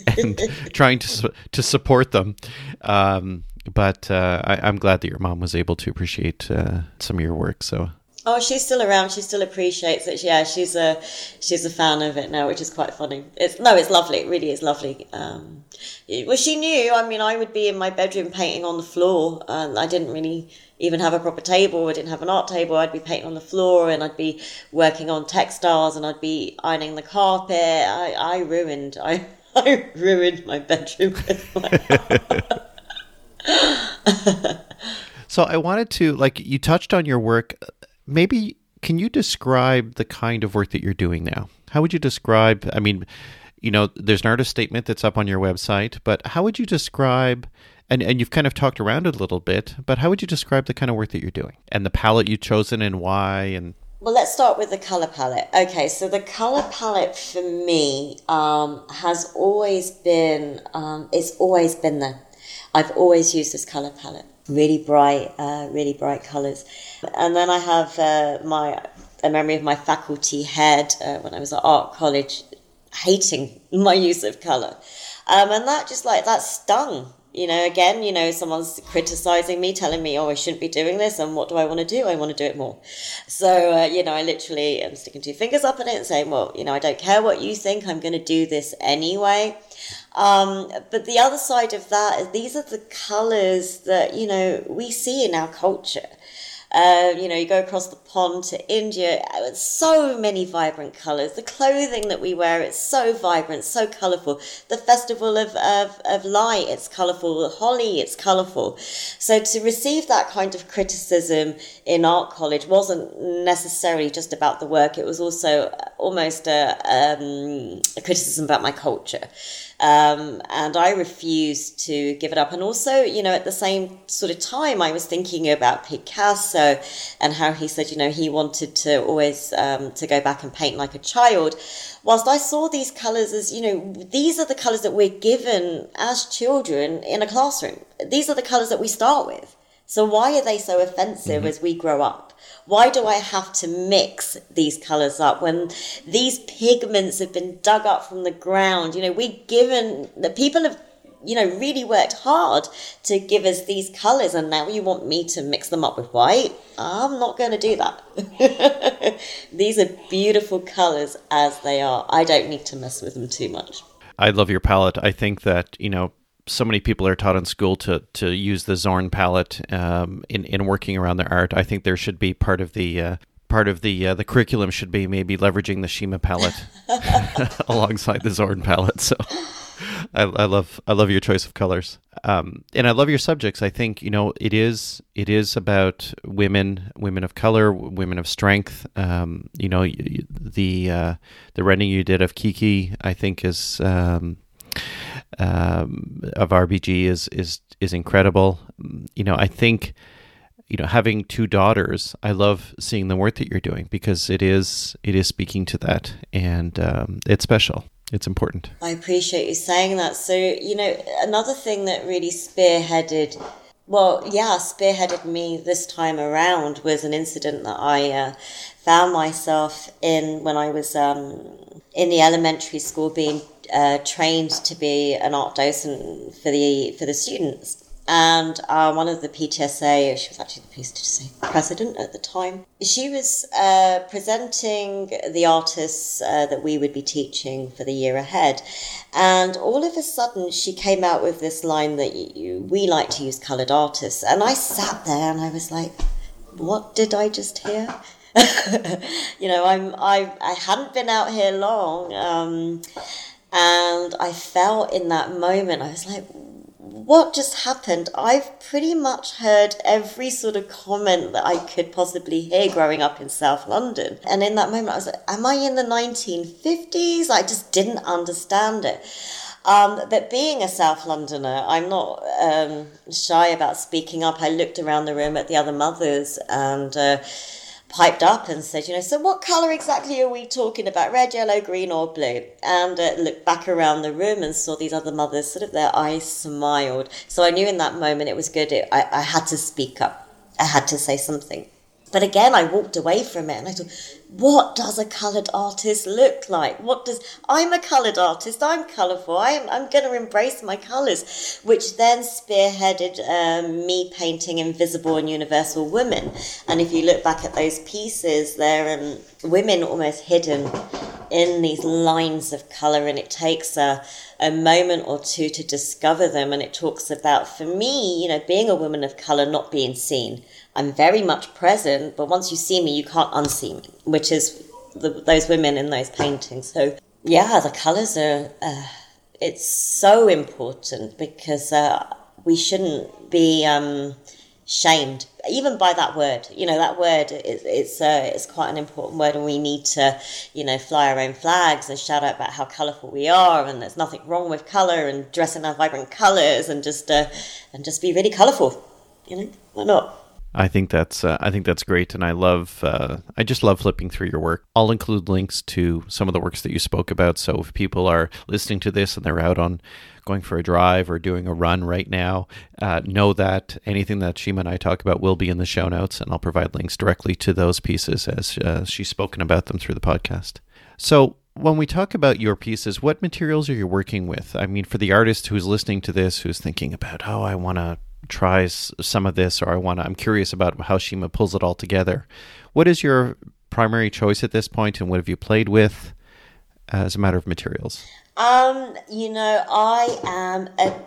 and trying to to support them. Um, but uh, I, am glad that your mom was able to appreciate uh, some of your work. So. Oh, she's still around. She still appreciates it. Yeah, she's a she's a fan of it now, which is quite funny. It's no, it's lovely. It really is lovely. Um, well, she knew. I mean, I would be in my bedroom painting on the floor, and I didn't really even have a proper table. I didn't have an art table. I'd be painting on the floor, and I'd be working on textiles, and I'd be ironing the carpet. I I ruined. I I ruined my bedroom with my so I wanted to like you touched on your work. Maybe can you describe the kind of work that you're doing now? How would you describe? I mean, you know, there's an artist statement that's up on your website, but how would you describe? And, and you've kind of talked around it a little bit, but how would you describe the kind of work that you're doing and the palette you've chosen and why? And well, let's start with the color palette. Okay, so the color palette for me um, has always been um, it's always been there. I've always used this color palette, really bright, uh, really bright colors. And then I have uh, my a memory of my faculty head uh, when I was at art college hating my use of color, um, and that just like that stung you know, again, you know, someone's criticizing me, telling me, oh, I shouldn't be doing this, and what do I want to do? I want to do it more. So, uh, you know, I literally am sticking two fingers up at it and saying, well, you know, I don't care what you think, I'm going to do this anyway. Um, but the other side of that is these are the colors that, you know, we see in our culture. Uh, you know, you go across the pond to India, uh, so many vibrant colors. The clothing that we wear, it's so vibrant, so colorful. The festival of, of, of light, it's colorful. Holi, it's colorful. So to receive that kind of criticism in art college wasn't necessarily just about the work. It was also almost a, um, a criticism about my culture. Um, and I refused to give it up. And also, you know, at the same sort of time, I was thinking about Picasso and how he said, you know, he wanted to always um, to go back and paint like a child. Whilst I saw these colours as, you know, these are the colours that we're given as children in a classroom. These are the colours that we start with. So why are they so offensive mm-hmm. as we grow up? Why do I have to mix these colors up when these pigments have been dug up from the ground? You know, we've given the people have you know, really worked hard to give us these colours, and now you want me to mix them up with white? I'm not going to do that. these are beautiful colours as they are. I don't need to mess with them too much. I love your palette. I think that, you know, so many people are taught in school to to use the Zorn palette um, in in working around their art. I think there should be part of the uh, part of the uh, the curriculum should be maybe leveraging the Shima palette alongside the Zorn palette. So. I, I, love I love your choice of colors, um, and I love your subjects. I think you know it is it is about women, women of color, women of strength. Um, you know the uh, the rendering you did of Kiki, I think is um, um, of RBG is is is incredible. You know, I think you know having two daughters, I love seeing the work that you're doing because it is it is speaking to that, and um, it's special. It's important. I appreciate you saying that. So you know, another thing that really spearheaded. Well, yeah, spearheaded me this time around was an incident that I uh, found myself in when I was um, in the elementary school being uh, trained to be an art docent for the for the students. And uh, one of the PTSA, she was actually the PTSA president at the time, she was uh, presenting the artists uh, that we would be teaching for the year ahead. And all of a sudden, she came out with this line that you, we like to use coloured artists. And I sat there and I was like, what did I just hear? you know, I'm I I hadn't been out here long. Um, and I felt in that moment, I was like, what just happened? I've pretty much heard every sort of comment that I could possibly hear growing up in South London. And in that moment, I was like, am I in the 1950s? I just didn't understand it. Um, but being a South Londoner, I'm not um, shy about speaking up. I looked around the room at the other mothers and. Uh, piped up and said, you know, so what colour exactly are we talking about? Red, yellow, green, or blue? And uh, looked back around the room and saw these other mothers, sort of their eyes smiled. So I knew in that moment it was good. It, I, I had to speak up. I had to say something. But again, I walked away from it and I thought, what does a coloured artist look like? What does I'm a coloured artist? I'm colourful. I'm I'm going to embrace my colours, which then spearheaded um, me painting invisible and universal women. And if you look back at those pieces, they're um, women almost hidden in these lines of colour, and it takes a a moment or two to discover them. And it talks about, for me, you know, being a woman of colour, not being seen I'm very much present, but once you see me, you can't unsee me, which is the, those women in those paintings. So, yeah, the colours are, uh, it's so important because uh, we shouldn't be um, shamed even by that word. You know that word is it's uh, it's quite an important word and we need to you know fly our own flags and shout out about how colorful we are and there's nothing wrong with color and dress in our vibrant colors and just uh, and just be really colorful you know why not I think that's uh, I think that's great, and I love uh, I just love flipping through your work. I'll include links to some of the works that you spoke about. So if people are listening to this and they're out on going for a drive or doing a run right now, uh, know that anything that Shima and I talk about will be in the show notes, and I'll provide links directly to those pieces as uh, she's spoken about them through the podcast. So, when we talk about your pieces, what materials are you working with? I mean, for the artist who's listening to this, who's thinking about, oh, I want to try some of this, or I want to, I'm curious about how Shima pulls it all together. What is your primary choice at this point, and what have you played with as a matter of materials? Um, you know, I am a,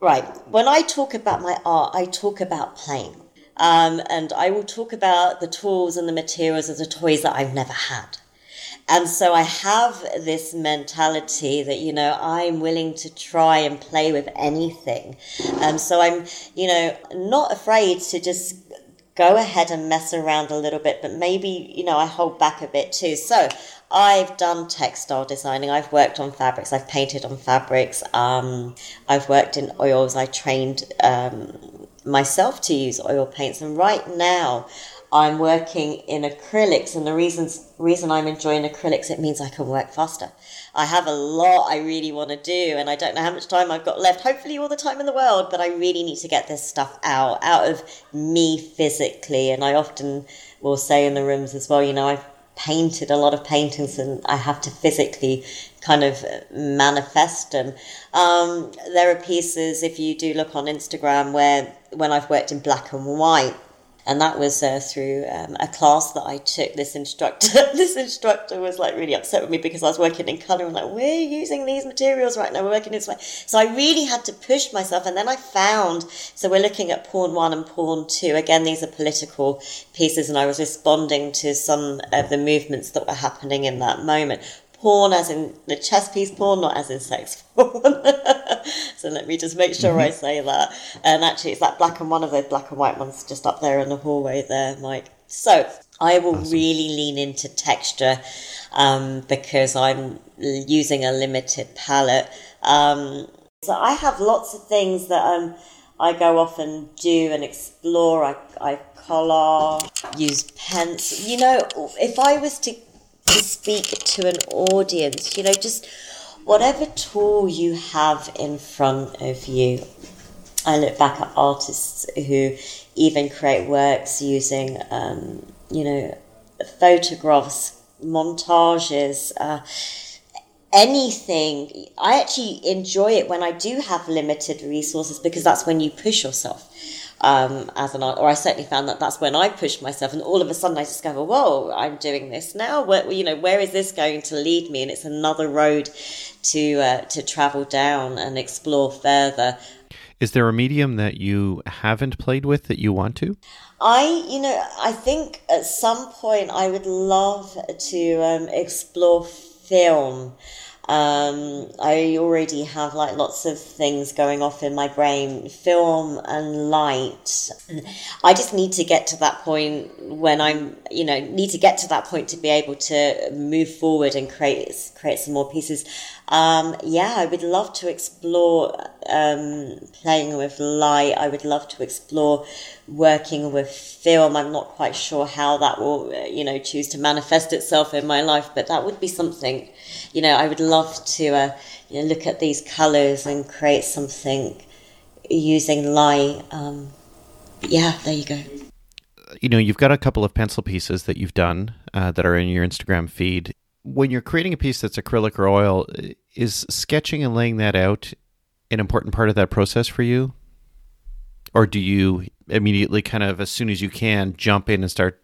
right. When I talk about my art, I talk about playing. Um, and I will talk about the tools and the materials of the toys that I've never had. And so I have this mentality that, you know, I'm willing to try and play with anything. Um, so I'm, you know, not afraid to just go ahead and mess around a little bit, but maybe, you know, I hold back a bit too. So I've done textile designing. I've worked on fabrics. I've painted on fabrics. Um, I've worked in oils. I trained um, myself to use oil paints. And right now, I'm working in acrylics. And the reasons reason I'm enjoying acrylics, it means I can work faster. I have a lot I really want to do, and I don't know how much time I've got left. Hopefully, all the time in the world, but I really need to get this stuff out, out of me physically. And I often will say in the rooms as well, you know, I've painted a lot of paintings and I have to physically kind of manifest them. Um, there are pieces, if you do look on Instagram, where when I've worked in black and white, and that was uh, through um, a class that I took. This instructor, this instructor was like really upset with me because I was working in color and like we're using these materials right now. We're working this way, so I really had to push myself. And then I found so we're looking at pawn one and pawn two. Again, these are political pieces, and I was responding to some of the movements that were happening in that moment pawn as in the chess piece pawn, not as in sex porn. so let me just make sure mm-hmm. I say that. And actually, it's that black and one of those black and white ones just up there in the hallway there, Mike. So I will awesome. really lean into texture um, because I'm using a limited palette. Um, so I have lots of things that um, I go off and do and explore. I, I use pens. You know, if I was to to speak to an audience, you know, just whatever tool you have in front of you. I look back at artists who even create works using, um, you know, photographs, montages, uh, anything. I actually enjoy it when I do have limited resources because that's when you push yourself um, as an art, or I certainly found that that's when I pushed myself, and all of a sudden I discover, whoa, I'm doing this now. Where, you know, where is this going to lead me? And it's another road to uh, to travel down and explore further. Is there a medium that you haven't played with that you want to? I, you know, I think at some point I would love to um, explore film. Um, I already have like lots of things going off in my brain, film and light. I just need to get to that point when I'm, you know, need to get to that point to be able to move forward and create create some more pieces. Um, yeah, I would love to explore um, playing with light. I would love to explore working with film. I'm not quite sure how that will, you know, choose to manifest itself in my life, but that would be something you know, I would love to uh, you know, look at these colours and create something using light. Um, yeah, there you go. You know, you've got a couple of pencil pieces that you've done uh, that are in your Instagram feed. When you're creating a piece that's acrylic or oil, is sketching and laying that out an important part of that process for you? Or do you immediately kind of, as soon as you can, jump in and start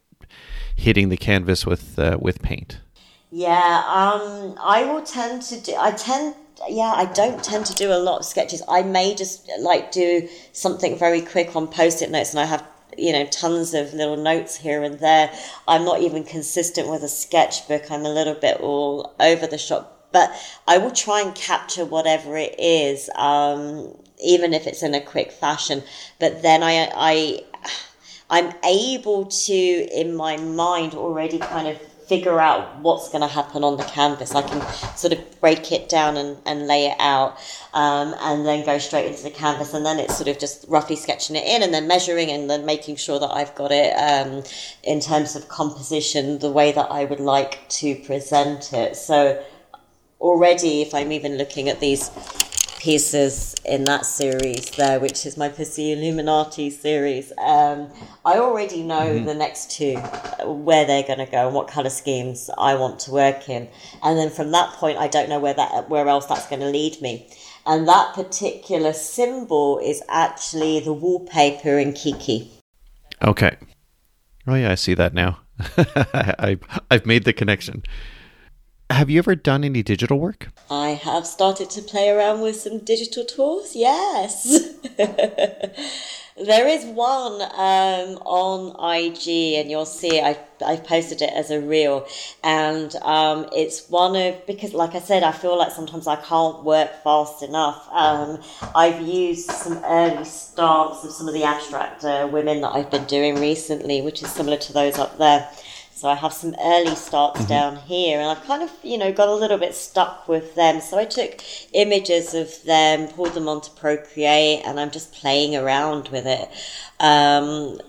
hitting the canvas with uh, with paint? Yeah, um, I will tend to do. I tend, yeah, I don't tend to do a lot of sketches. I may just like do something very quick on post-it notes, and I have you know tons of little notes here and there. I'm not even consistent with a sketchbook. I'm a little bit all over the shop. but I will try and capture whatever it is, um, even if it's in a quick fashion. But then I, I, I'm able to, in my mind, already kind of figure out what's going to happen on the canvas. I can sort of break it down and, and lay it out um, and then go straight into the canvas. And then it's sort of just roughly sketching it in and then measuring and then making sure that I've got it um, in terms of composition the way that I would like to present it. So already, if I'm even looking at these pieces in that series there, which is my Pussy Illuminati series. Um, I already know mm-hmm. the next two, where they're going to go and what colour schemes I want to work in. And then from that point, I don't know where that where else that's going to lead me. And that particular symbol is actually the wallpaper in Kiki. Okay. Oh yeah, I see that now. I I've made the connection. Have you ever done any digital work? I have started to play around with some digital tools, yes. there is one um, on IG, and you'll see I, I've posted it as a reel. And um, it's one of, because like I said, I feel like sometimes I can't work fast enough. Um, I've used some early starts of some of the abstract uh, women that I've been doing recently, which is similar to those up there. So I have some early starts mm-hmm. down here, and I've kind of, you know, got a little bit stuck with them. So I took images of them, pulled them onto Procreate, and I'm just playing around with it. Um,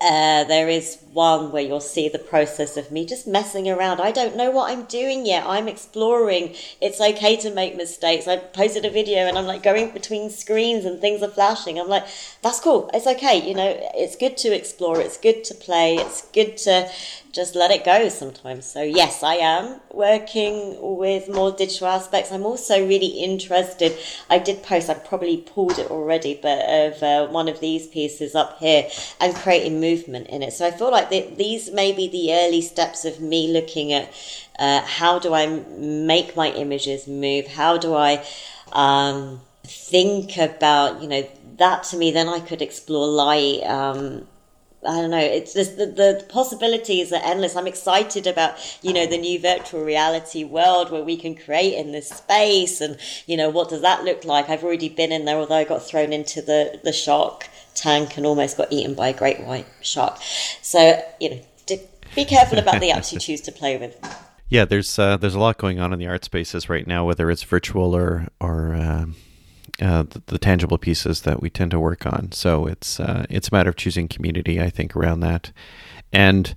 uh, there is one where you'll see the process of me just messing around. I don't know what I'm doing yet. I'm exploring. It's okay to make mistakes. I posted a video and I'm like going between screens and things are flashing. I'm like, that's cool. It's okay. You know, it's good to explore. It's good to play. It's good to just let it go sometimes. So, yes, I am working with more digital aspects. I'm also really interested. I did post, I probably pulled it already, but of uh, one of these pieces up here and creating movement in it. So, I feel like the, these may be the early steps of me looking at uh, how do I make my images move? How do I um, think about, you know, that to me, then I could explore light. Um, I don't know. It's just the, the possibilities are endless. I'm excited about, you know, the new virtual reality world where we can create in this space and, you know, what does that look like? I've already been in there, although I got thrown into the, the shark tank and almost got eaten by a great white shark. So, you know, be careful about the apps you choose to play with. Yeah, there's uh, there's a lot going on in the art spaces right now, whether it's virtual or or um, uh, the, the, tangible pieces that we tend to work on. So it's uh, it's a matter of choosing community, I think, around that, and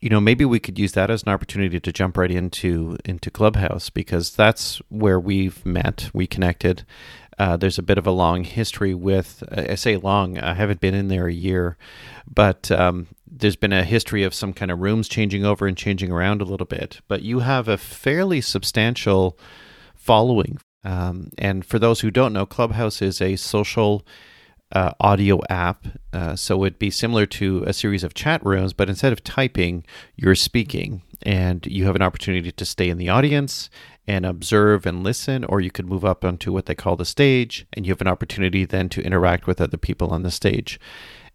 you know maybe we could use that as an opportunity to jump right into into Clubhouse because that's where we've met, we connected. Uh, there's a bit of a long history with, I say long, I haven't been in there a year, but um, there's been a history of some kind of rooms changing over and changing around a little bit. But you have a fairly substantial following um, and for those who don't know, Clubhouse is a social uh, audio app. Uh, so it'd be similar to a series of chat rooms, but instead of typing, you're speaking. And you have an opportunity to stay in the audience and observe and listen, or you could move up onto what they call the stage, and you have an opportunity then to interact with other people on the stage.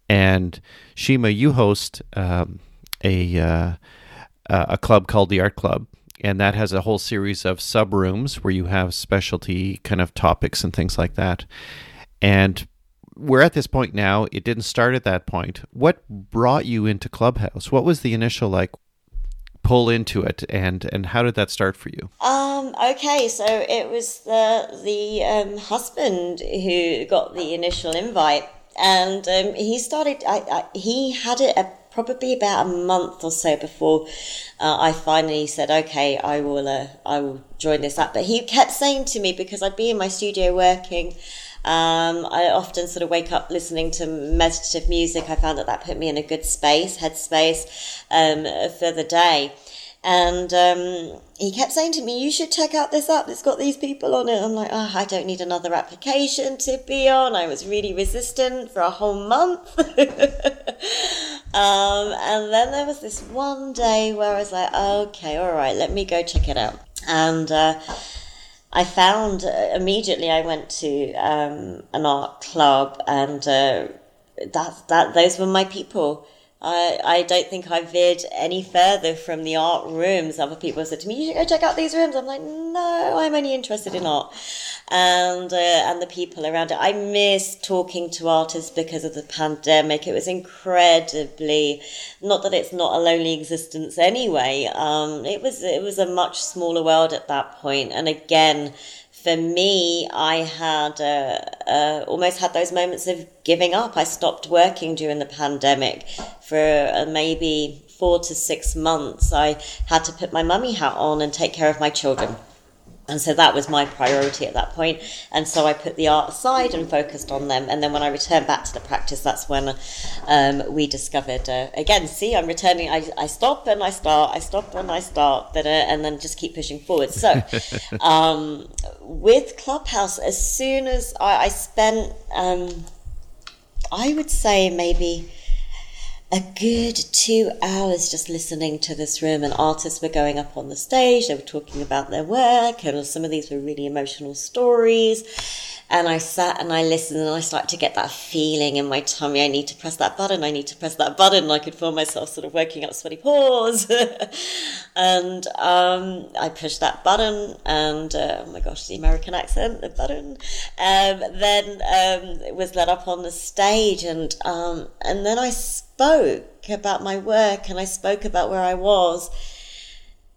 And Shima, you host um, a uh, a club called the Art Club, and that has a whole series of sub rooms where you have specialty kind of topics and things like that. And we're at this point now. It didn't start at that point. What brought you into Clubhouse? What was the initial like pull into it, and and how did that start for you? Um. Okay. So it was the the um, husband who got the initial invite, and um, he started. I, I, he had it a probably about a month or so before uh, I finally said, okay, I will, uh, I will join this up. But he kept saying to me because I'd be in my studio working. Um, I often sort of wake up listening to meditative music. I found that that put me in a good space, headspace um, for the day. And um, he kept saying to me, You should check out this app. It's got these people on it. I'm like, Oh, I don't need another application to be on. I was really resistant for a whole month. um, and then there was this one day where I was like, Okay, all right, let me go check it out. And uh, I found uh, immediately I went to um, an art club, and uh, that, that those were my people I, I don't think I veered any further from the art rooms. Other people said to me, "You should go check out these rooms." I'm like, "No, I'm only interested in art." and uh, and the people around it. I miss talking to artists because of the pandemic. It was incredibly not that it's not a lonely existence anyway. Um, it was it was a much smaller world at that point, and again. For me, I had uh, uh, almost had those moments of giving up. I stopped working during the pandemic for uh, maybe four to six months. I had to put my mummy hat on and take care of my children and so that was my priority at that point. And so I put the art aside and focused on them. And then when I returned back to the practice, that's when um, we discovered uh, again. See, I'm returning. I, I stop and I start. I stop and I start. But, uh, and then just keep pushing forward. So um, with Clubhouse, as soon as I, I spent, um, I would say maybe a good two hours just listening to this room and artists were going up on the stage they were talking about their work and some of these were really emotional stories and I sat and I listened and I started to get that feeling in my tummy. I need to press that button. I need to press that button. I could feel myself sort of working up sweaty paws. and um, I pushed that button and, uh, oh my gosh, the American accent, the button. Um, then um, it was led up on the stage and, um, and then I spoke about my work and I spoke about where I was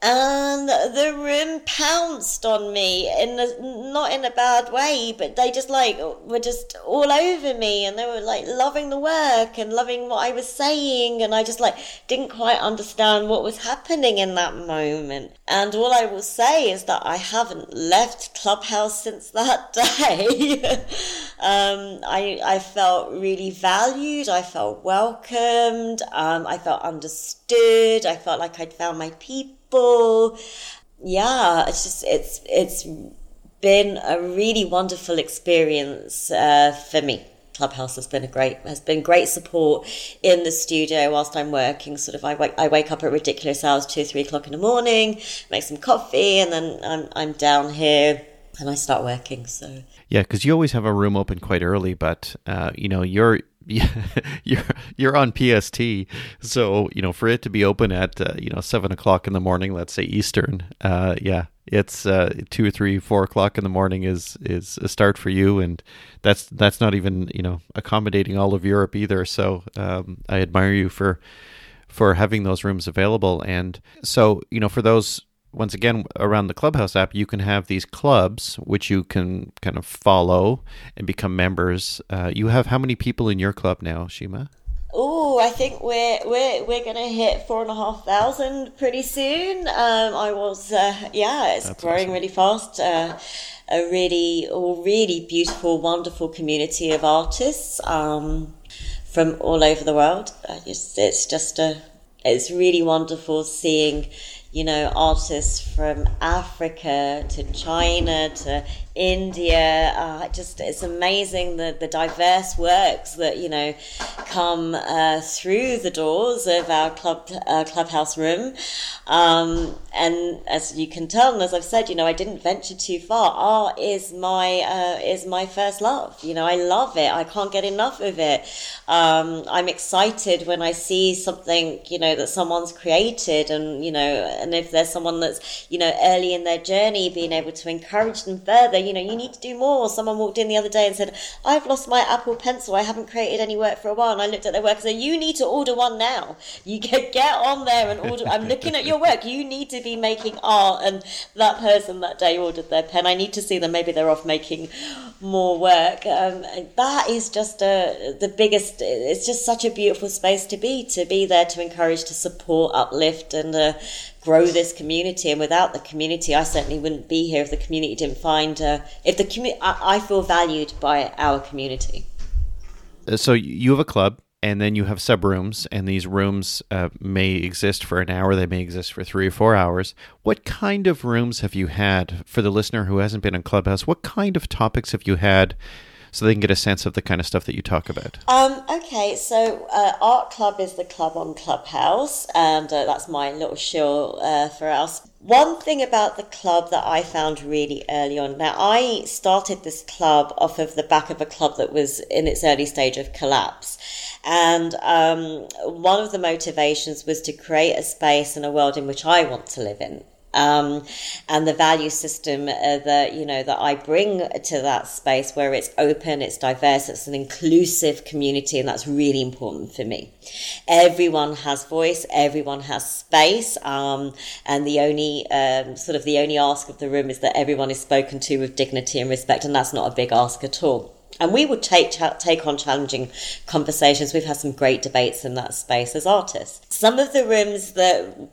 and the room pounced on me in a, not in a bad way but they just like were just all over me and they were like loving the work and loving what i was saying and i just like didn't quite understand what was happening in that moment. And all i will say is that i haven't left clubhouse since that day. Um, I, I felt really valued i felt welcomed um, i felt understood i felt like i'd found my people people. Yeah, it's just it's it's been a really wonderful experience uh, for me. Clubhouse has been a great has been great support in the studio whilst I'm working. Sort of, I wake I wake up at ridiculous hours, two three o'clock in the morning, make some coffee, and then I'm I'm down here and I start working. So yeah, because you always have a room open quite early, but uh, you know you're you're you're on PST, so you know for it to be open at uh, you know seven o'clock in the morning, let's say Eastern, uh, yeah, it's uh, two or three, four o'clock in the morning is is a start for you, and that's that's not even you know accommodating all of Europe either. So um, I admire you for for having those rooms available, and so you know for those once again around the clubhouse app you can have these clubs which you can kind of follow and become members uh, you have how many people in your club now shima Oh, I think we're we're we're gonna hit four and a half thousand pretty soon. Um, I was, uh, yeah, it's That's growing awesome. really fast. Uh, a really, a really beautiful, wonderful community of artists um, from all over the world. Just, it's just a, it's really wonderful seeing you know, artists from Africa to China to India. Uh, just it's amazing the the diverse works that you know come uh, through the doors of our club uh, clubhouse room. Um, and as you can tell, and as I've said, you know, I didn't venture too far. Art is my uh, is my first love. You know, I love it. I can't get enough of it. Um, I'm excited when I see something, you know, that someone's created, and you know, and if there's someone that's you know early in their journey, being able to encourage them further you know, you need to do more. Someone walked in the other day and said, I've lost my Apple Pencil. I haven't created any work for a while. And I looked at their work and said, You need to order one now. You get, get on there and order. I'm looking at your work. You need to be making art. And that person that day ordered their pen. I need to see them. Maybe they're off making more work. Um, that is just a, the biggest, it's just such a beautiful space to be, to be there to encourage, to support, uplift, and uh, grow this community. And without the community, I certainly wouldn't be here if the community didn't find, uh, if the community, I, feel valued by our community. Uh, so you have a club and then you have sub rooms, and these rooms uh, may exist for an hour, they may exist for three or four hours. What kind of rooms have you had for the listener who hasn't been in Clubhouse? What kind of topics have you had so they can get a sense of the kind of stuff that you talk about? Um, okay, so uh, Art Club is the club on Clubhouse, and uh, that's my little shill uh, for us. One thing about the club that I found really early on. Now, I started this club off of the back of a club that was in its early stage of collapse. And um, one of the motivations was to create a space and a world in which I want to live in um, and the value system uh, that you know that I bring to that space where it's open, it's diverse, it's an inclusive community, and that's really important for me. Everyone has voice, everyone has space, um, and the only um, sort of the only ask of the room is that everyone is spoken to with dignity and respect, and that's not a big ask at all and we would take take on challenging conversations. We've had some great debates in that space as artists. Some of the rooms that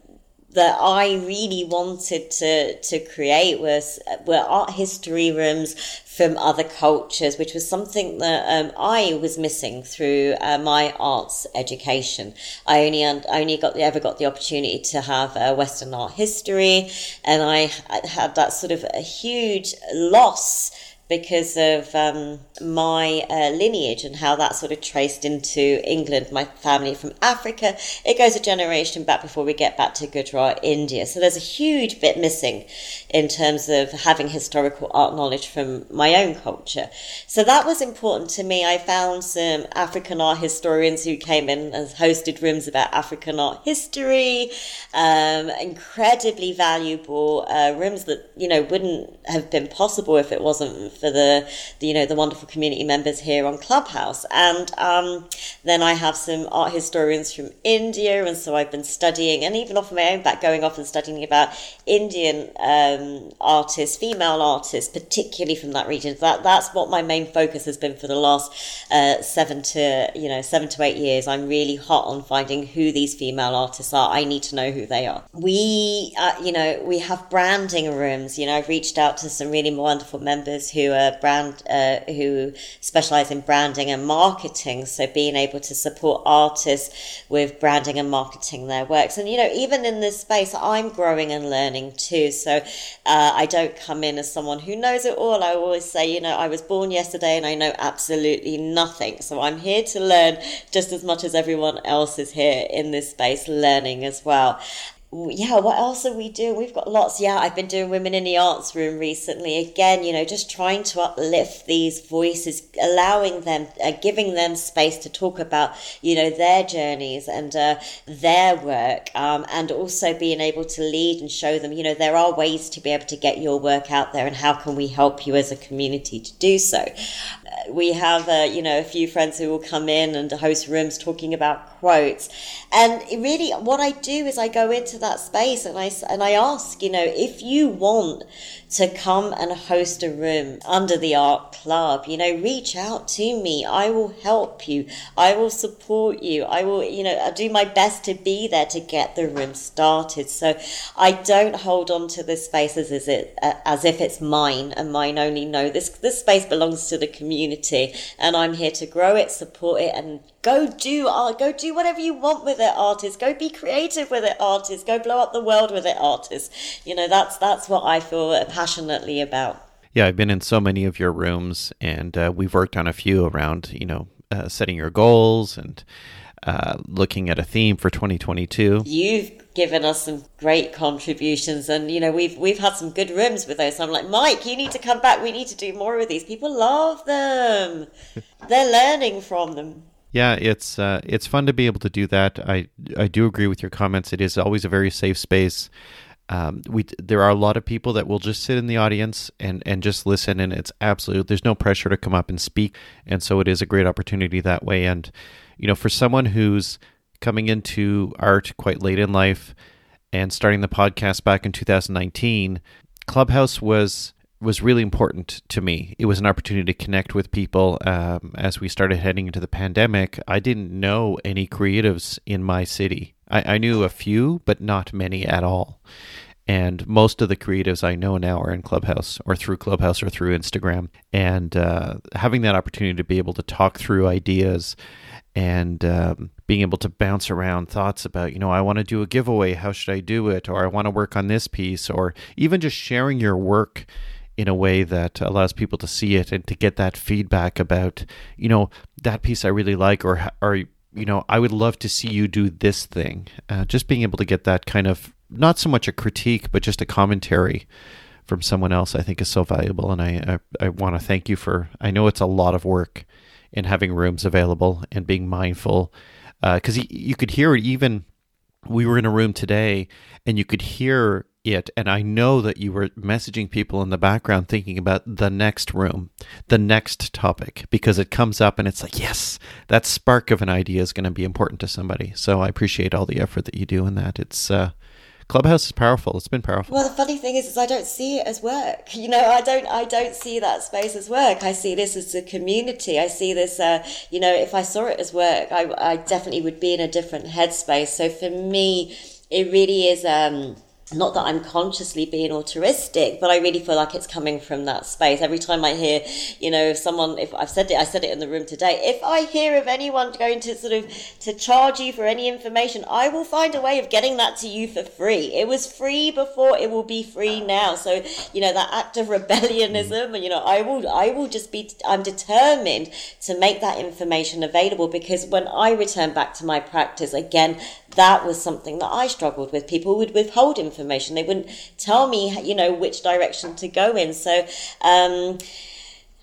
that I really wanted to to create was were art history rooms from other cultures, which was something that um, I was missing through uh, my arts education. I only only got ever got the opportunity to have a Western art history, and I had that sort of a huge loss because of um, my uh, lineage and how that sort of traced into England. My family from Africa. It goes a generation back before we get back to Gujarat, India. So there's a huge bit missing in terms of having historical art knowledge from my own culture. So that was important to me. I found some African art historians who came in and hosted rooms about African art history, um, incredibly valuable uh, rooms that, you know, wouldn't have been possible if it wasn't for the, the you know the wonderful community members here on Clubhouse. And um, then I have some art historians from India, and so I've been studying, and even off my own back, going off and studying about Indian um, artists, female artists, particularly from that region. That that's what my main focus has been for the last uh, seven to you know seven to eight years. I'm really hot on finding who these female artists are. I need to know who they are. We, uh, you know, we have branding rooms. You know, I've reached out to some really wonderful members who who brand uh, who specialize in branding and marketing. So being able to support artists with branding and marketing their works, and you know, even in this space, I'm growing and learning too. So uh, I don't come in as someone who knows it all. I always say, you know, I was born yesterday and I know absolutely nothing. So I'm here to learn just as much as everyone else is here in this space learning as well yeah, what else are we doing? We've got lots. Yeah, I've been doing Women in the Arts Room recently. Again, you know, just trying to uplift these voices, allowing them, uh, giving them space to talk about, you know, their journeys and uh, their work, um, and also being able to lead and show them, you know, there are ways to be able to get your work out there, and how can we help you as a community to do so. We have, you know, a few friends who will come in and host rooms talking about quotes, and really, what I do is I go into that space and I, and I ask, you know, if you want to come and host a room under the art club, you know, reach out to me. I will help you. I will support you. I will, you know, I'll do my best to be there to get the room started. So I don't hold on to this space as, as, it, as if it's mine and mine only. No, this, this space belongs to the community and I'm here to grow it, support it and go do art, go do whatever you want with it, artists. Go be creative with it, artists. Go blow up the world with it, artists. You know, that's that's what I feel passionately about. Yeah, I've been in so many of your rooms, and uh, we've worked on a few around, you know, uh, setting your goals and uh, looking at a theme for 2022. You've given us some great contributions, and you know we've we've had some good rooms with those. I'm like, Mike, you need to come back. We need to do more of these. People love them. They're learning from them. Yeah, it's uh, it's fun to be able to do that. I I do agree with your comments. It is always a very safe space. Um, we there are a lot of people that will just sit in the audience and and just listen, and it's absolute. There's no pressure to come up and speak, and so it is a great opportunity that way. And you know, for someone who's coming into art quite late in life and starting the podcast back in 2019, Clubhouse was was really important to me. It was an opportunity to connect with people um, as we started heading into the pandemic. I didn't know any creatives in my city. I, I, knew a few, but not many at all. And most of the creatives I know now are in Clubhouse or through Clubhouse or through Instagram. And uh, having that opportunity to be able to talk through ideas and um, being able to bounce around thoughts about, you know, I want to do a giveaway. How should I do it? Or I want to work on this piece. Or even just sharing your work in a way that allows people to see it and to get that feedback about, you know, that piece I really like, or or you know, I would love to see you do this thing. Uh, just being able to get that kind of not so much a critique, but just a commentary from someone else, I think is so valuable. And I, I, I want to thank you for, I know it's a lot of work in having rooms available and being mindful. Because uh, you could hear it even, we were in a room today and you could hear it and i know that you were messaging people in the background thinking about the next room the next topic because it comes up and it's like yes that spark of an idea is going to be important to somebody so i appreciate all the effort that you do in that it's uh, Clubhouse is powerful. It's been powerful. Well, the funny thing is, is I don't see it as work. You know, I don't, I don't see that space as work. I see this as a community. I see this, uh, you know, if I saw it as work, I, I definitely would be in a different headspace. So for me, it really is. Um, not that I'm consciously being altruistic, but I really feel like it's coming from that space. Every time I hear, you know, if someone, if I've said it, I said it in the room today. If I hear of anyone going to sort of to charge you for any information, I will find a way of getting that to you for free. It was free before; it will be free now. So, you know, that act of rebellionism, and you know, I will, I will just be, I'm determined to make that information available because when I return back to my practice again, that was something that I struggled with. People would withhold information. They wouldn't tell me, you know, which direction to go in. So, um,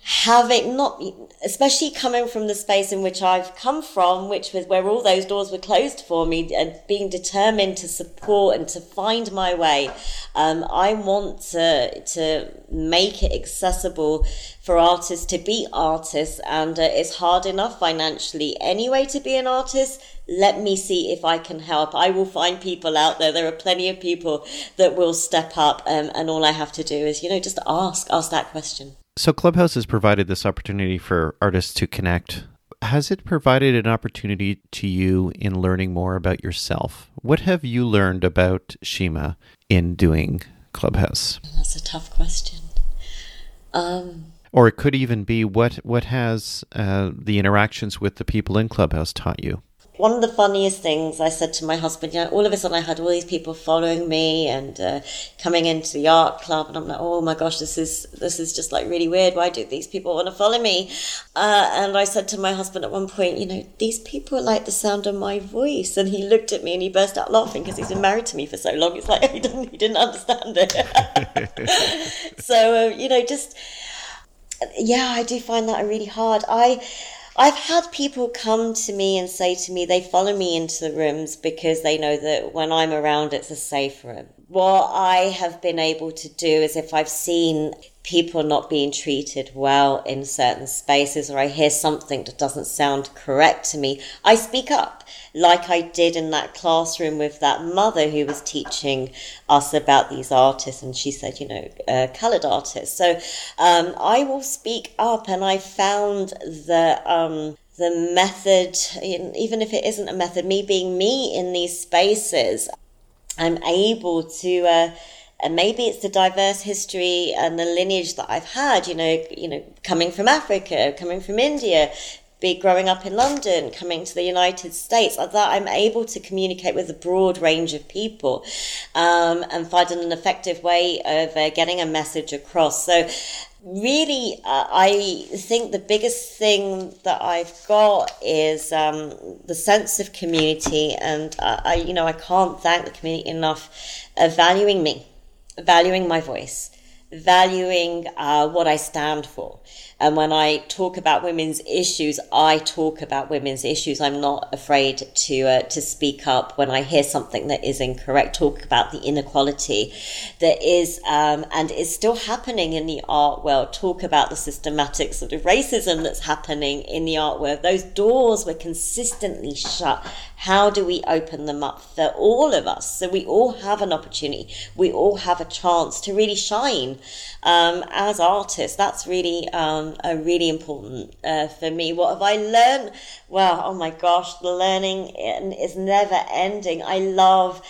having not, especially coming from the space in which I've come from, which was where all those doors were closed for me, and being determined to support and to find my way, um, I want to to make it accessible for artists to be artists, and uh, it's hard enough financially anyway to be an artist let me see if I can help. I will find people out there. There are plenty of people that will step up, um, and all I have to do is, you know, just ask, ask that question. So, Clubhouse has provided this opportunity for artists to connect. Has it provided an opportunity to you in learning more about yourself? What have you learned about Shima in doing Clubhouse? That's a tough question. Um, or it could even be what what has uh, the interactions with the people in Clubhouse taught you? One of the funniest things I said to my husband, you know, all of a sudden I had all these people following me and uh, coming into the art club, and I'm like, oh my gosh, this is this is just like really weird. Why do these people want to follow me? Uh, and I said to my husband at one point, you know, these people like the sound of my voice, and he looked at me and he burst out laughing because he's been married to me for so long. It's like he didn't he didn't understand it. so uh, you know, just yeah, I do find that really hard. I I've had people come to me and say to me they follow me into the rooms because they know that when I'm around, it's a safe room. What I have been able to do is if I've seen people not being treated well in certain spaces or I hear something that doesn't sound correct to me, I speak up like I did in that classroom with that mother who was teaching us about these artists. And she said, you know, uh, colored artists. So um, I will speak up, and I found that. Um, the method, even if it isn't a method, me being me in these spaces, I'm able to uh, and maybe it's the diverse history and the lineage that I've had, you know, you know, coming from Africa, coming from India, be growing up in London, coming to the United States, that I'm able to communicate with a broad range of people um, and find an effective way of uh, getting a message across. So, really, uh, I think the biggest thing that I've got is um, the sense of community, and uh, I, you know, I can't thank the community enough of valuing me, valuing my voice, valuing uh, what I stand for. And when I talk about women's issues, I talk about women's issues. I'm not afraid to uh, to speak up when I hear something that is incorrect. Talk about the inequality that is um, and is still happening in the art world. Talk about the systematic sort of racism that's happening in the art world. Those doors were consistently shut. How do we open them up for all of us so we all have an opportunity? We all have a chance to really shine um, as artists. That's really um, a really important uh, for me. What have I learned? Well, oh my gosh, the learning is never ending. I love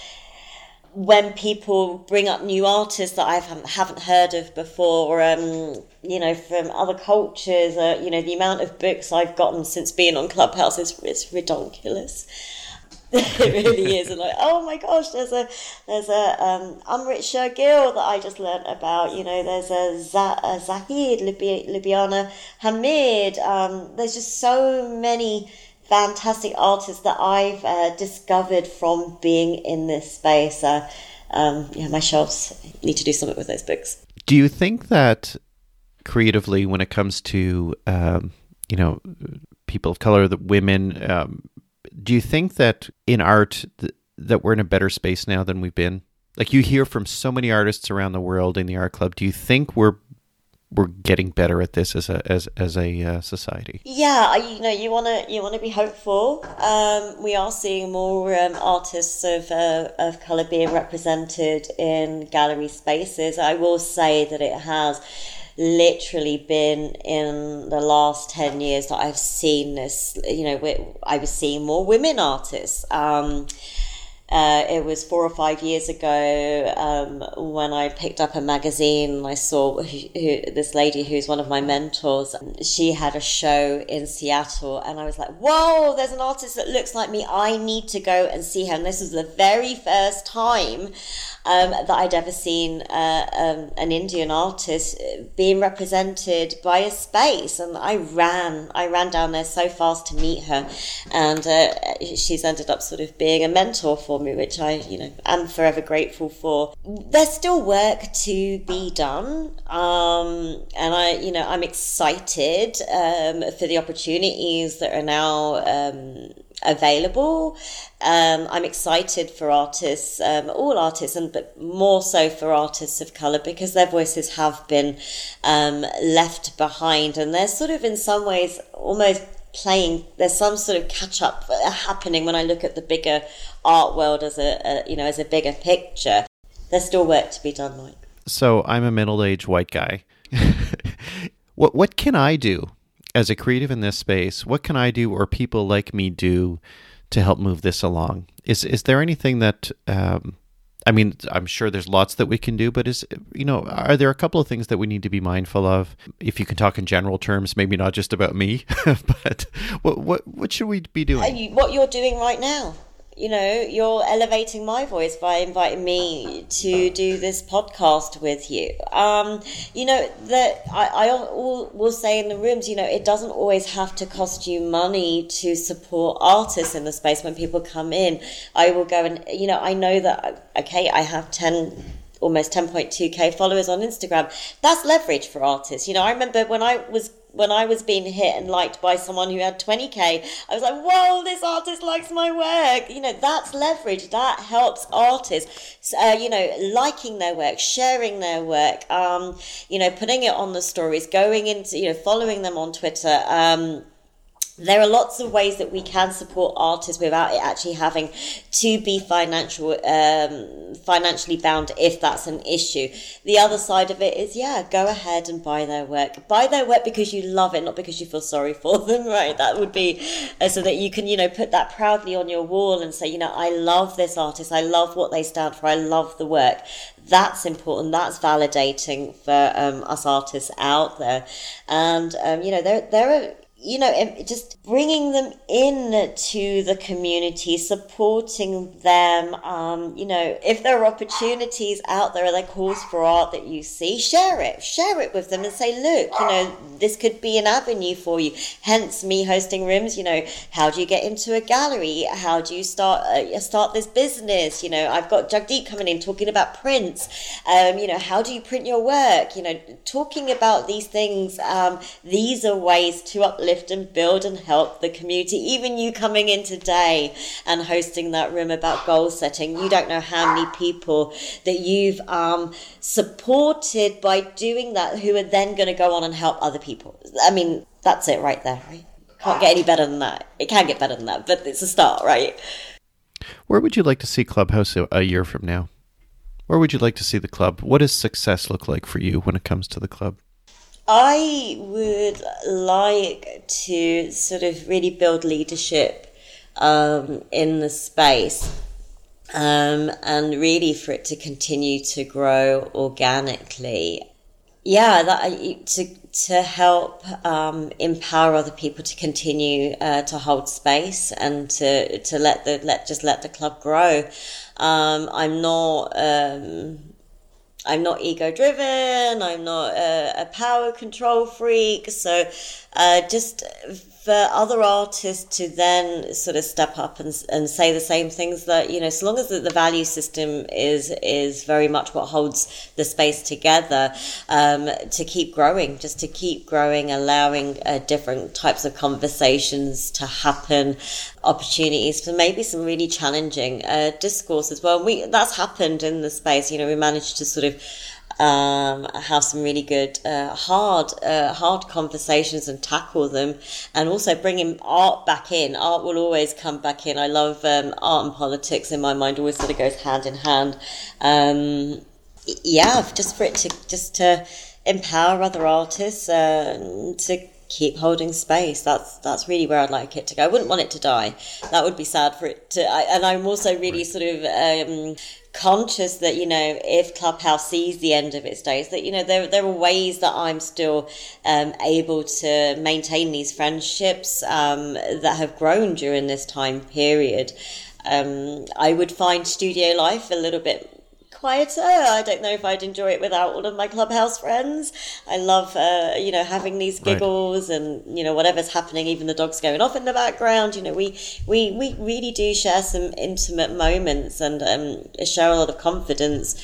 when people bring up new artists that I haven't heard of before, or, um, you know, from other cultures, uh, you know, the amount of books I've gotten since being on Clubhouse is, is ridiculous. it really is. And like, oh my gosh, there's a there's a um, Amrit Sher-Gil that I just learnt about. You know, there's a, Z- a Zahid, Lubaina Himid. Um, there's just so many fantastic artists that I've uh, discovered from being in this space. Uh, um, yeah, my shelves need to do something with those books. Do you think that creatively, when it comes to um, you know people of color, the women, um, do you think that in art th- that we're in a better space now than we've been? Like you hear from so many artists around the world in the art club. Do you think we're we're getting better at this as a as as a uh, society. Yeah, you know, you want to you want to be hopeful. Um, we are seeing more um, artists of uh, of color being represented in gallery spaces. I will say that it has literally been in the last 10 years that I've seen this, you know, I was seeing more women artists. Um, uh, it was four or five years ago um, when I picked up a magazine. I saw who, who, this lady who's one of my mentors. She had a show in Seattle, and I was like, "Whoa! There's an artist that looks like me. I need to go and see her." And this was the very first time um, that I'd ever seen uh, um, an Indian artist being represented by a space, and I ran, I ran down there so fast to meet her, and uh, she's ended up sort of being a mentor for me, which I, you know, am forever grateful for. There's still work to be done, um, and I, you know, I'm excited um, for the opportunities that are now um, available. Um, I'm excited for artists, um, all artists, and but more so for artists of color because their voices have been um, left behind, and they're sort of in some ways almost playing. There's some sort of catch up happening when I look at the bigger art world as a, a you know as a bigger picture. There's still work to be done, Mike. So I'm a middle aged white guy. what what can I do as a creative in this space, what can I do or people like me do to help move this along? Is is there anything that um, I mean, I'm sure there's lots that we can do, but is you know, are there a couple of things that we need to be mindful of? If you can talk in general terms, maybe not just about me, but what what what should we be doing? You, what you're doing right now you know, you're elevating my voice by inviting me to do this podcast with you. Um, you know, that I, I will say in the rooms, you know, it doesn't always have to cost you money to support artists in the space when people come in. I will go and, you know, I know that, okay, I have 10 almost 10.2k followers on Instagram. That's leverage for artists. You know, I remember when I was when I was being hit and liked by someone who had 20k, I was like, whoa, this artist likes my work. You know, that's leverage. That helps artists, uh, you know, liking their work, sharing their work, um, you know, putting it on the stories, going into, you know, following them on Twitter. Um, there are lots of ways that we can support artists without it actually having to be financial um, financially bound if that's an issue. The other side of it is yeah go ahead and buy their work. Buy their work because you love it not because you feel sorry for them right? That would be uh, so that you can you know put that proudly on your wall and say you know i love this artist. I love what they stand for. I love the work. That's important. That's validating for um, us artists out there. And um, you know there there are you know, just bringing them in to the community, supporting them. Um, you know, if there are opportunities out there, like calls for art that you see, share it, share it with them, and say, look, you know, this could be an avenue for you. Hence, me hosting rooms. You know, how do you get into a gallery? How do you start uh, start this business? You know, I've got Jagdeep coming in talking about prints. Um, you know, how do you print your work? You know, talking about these things. Um, these are ways to uplift and build and help the community. Even you coming in today and hosting that room about goal setting, you don't know how many people that you've um, supported by doing that who are then going to go on and help other people. I mean, that's it right there, right? Can't get any better than that. It can get better than that, but it's a start, right? Where would you like to see Clubhouse a year from now? Where would you like to see the club? What does success look like for you when it comes to the club? I would like to sort of really build leadership um, in the space um, and really for it to continue to grow organically. Yeah, that, to to help um, empower other people to continue uh, to hold space and to to let the let just let the club grow. Um, I'm not um, I'm not ego driven. I'm not a, a, power control freak. So, uh, just for other artists to then sort of step up and, and say the same things that you know so long as the, the value system is is very much what holds the space together um, to keep growing just to keep growing allowing uh, different types of conversations to happen opportunities for maybe some really challenging uh, discourse as well. We that's happened in the space. You know we managed to sort of um, have some really good uh, hard uh, hard conversations and tackle them, and also bringing art back in. Art will always come back in. I love um, art and politics in my mind. Always sort of goes hand in hand. Um, yeah, just for it to just to empower other artists uh, to keep holding space. That's that's really where I'd like it to go. I wouldn't want it to die. That would be sad for it to. I, and I'm also really sort of um, conscious that you know if clubhouse sees the end of its days that you know there, there are ways that i'm still um, able to maintain these friendships um, that have grown during this time period um, i would find studio life a little bit quieter. I don't know if I'd enjoy it without all of my clubhouse friends. I love, uh, you know, having these giggles right. and you know whatever's happening, even the dogs going off in the background. You know, we we we really do share some intimate moments and um, share a lot of confidence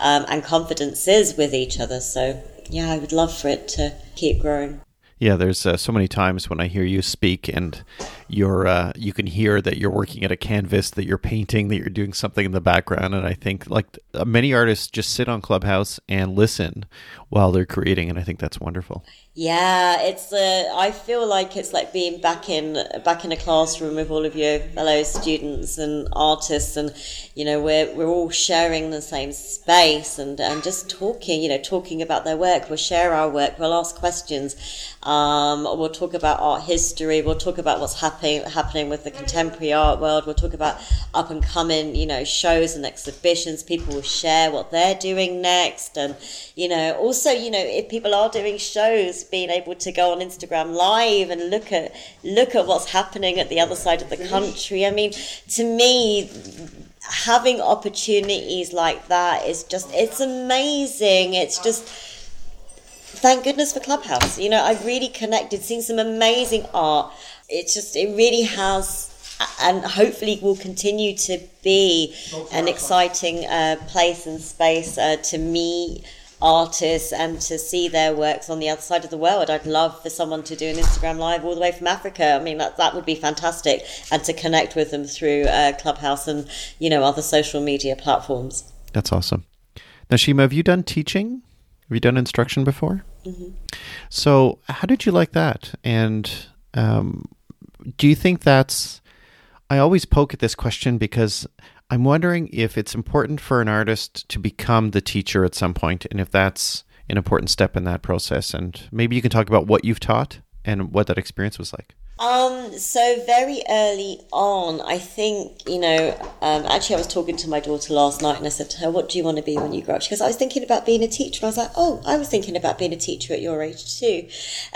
um, and confidences with each other. So yeah, I would love for it to keep growing. Yeah, there's uh, so many times when I hear you speak, and you're uh, you can hear that you're working at a canvas, that you're painting, that you're doing something in the background, and I think like many artists just sit on Clubhouse and listen while they're creating, and I think that's wonderful. Yeah, it's. Uh, I feel like it's like being back in back in a classroom with all of your fellow students and artists, and you know we're we're all sharing the same space and and just talking. You know, talking about their work. We'll share our work. We'll ask questions. Um, we'll talk about art history. We'll talk about what's happening happening with the contemporary art world. We'll talk about up and coming, you know, shows and exhibitions. People will share what they're doing next, and you know, also, you know, if people are doing shows being able to go on Instagram live and look at look at what's happening at the other side of the country. I mean, to me, having opportunities like that is just it's amazing. It's just thank goodness for Clubhouse. You know, I've really connected, seen some amazing art. It's just it really has and hopefully will continue to be an exciting uh, place and space uh, to me artists and to see their works on the other side of the world. I'd love for someone to do an Instagram live all the way from Africa. I mean, that, that would be fantastic. And to connect with them through uh, Clubhouse and, you know, other social media platforms. That's awesome. Now, Shima, have you done teaching? Have you done instruction before? Mm-hmm. So, how did you like that? And um, do you think that's. I always poke at this question because I'm wondering if it's important for an artist to become the teacher at some point, and if that's an important step in that process. And maybe you can talk about what you've taught and what that experience was like. Um, so very early on, I think, you know, um, actually I was talking to my daughter last night and I said to her, what do you want to be when you grow up? She goes, I was thinking about being a teacher. And I was like, oh, I was thinking about being a teacher at your age too.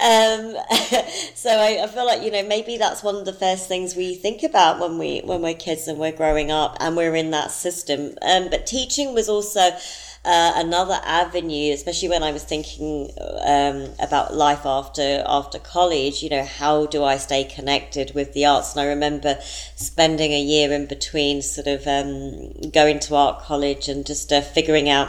Um, so I, I feel like, you know, maybe that's one of the first things we think about when we, when we're kids and we're growing up and we're in that system. Um, but teaching was also, uh, another avenue, especially when I was thinking um, about life after after college. You know, how do I stay connected with the arts? And I remember spending a year in between, sort of um, going to art college and just uh, figuring out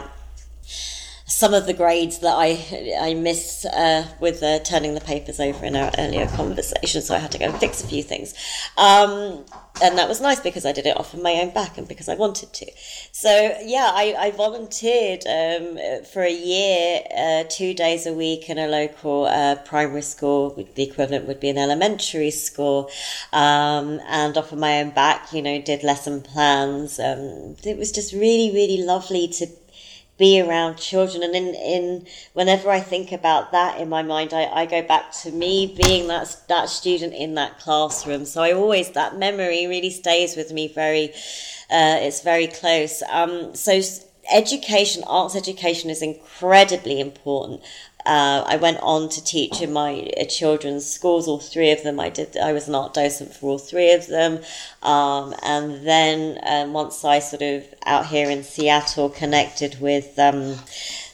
some of the grades that I I missed uh, with uh, turning the papers over in our earlier conversation, so I had to go and fix a few things. Um, and that was nice because I did it off of my own back and because I wanted to. So yeah, I, I volunteered um, for a year, uh, two days a week in a local uh, primary school. The equivalent would be an elementary school, um, and off of my own back, you know, did lesson plans. Um, it was just really, really lovely to be around children. And in, in whenever I think about that in my mind, I, I go back to me being that, that student in that classroom. So I always, that memory really stays with me very, uh, it's very close. Um, so education, arts education is incredibly important. Uh, I went on to teach in my uh, children's schools, all three of them. I did. I was an art docent for all three of them, um, and then um, once I sort of out here in Seattle connected with um,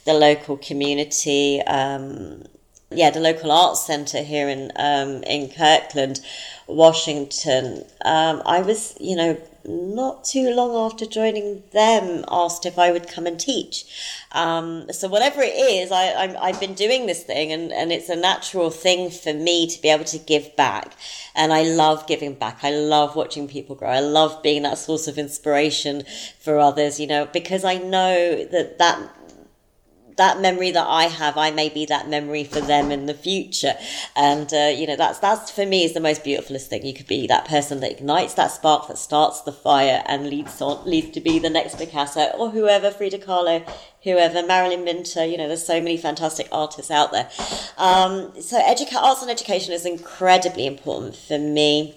the local community. Um, yeah, the local arts centre here in um, in Kirkland, Washington. Um, I was, you know, not too long after joining them, asked if I would come and teach. Um, so whatever it is, I, i have been doing this thing, and, and it's a natural thing for me to be able to give back. And I love giving back. I love watching people grow. I love being that source of inspiration for others. You know, because I know that that that memory that I have, I may be that memory for them in the future. And, uh, you know, that's, that's for me is the most beautifulest thing. You could be that person that ignites that spark, that starts the fire and leads on, leads to be the next Picasso or whoever, Frida Kahlo, whoever, Marilyn Minter, you know, there's so many fantastic artists out there. Um, so educa- arts and education is incredibly important for me.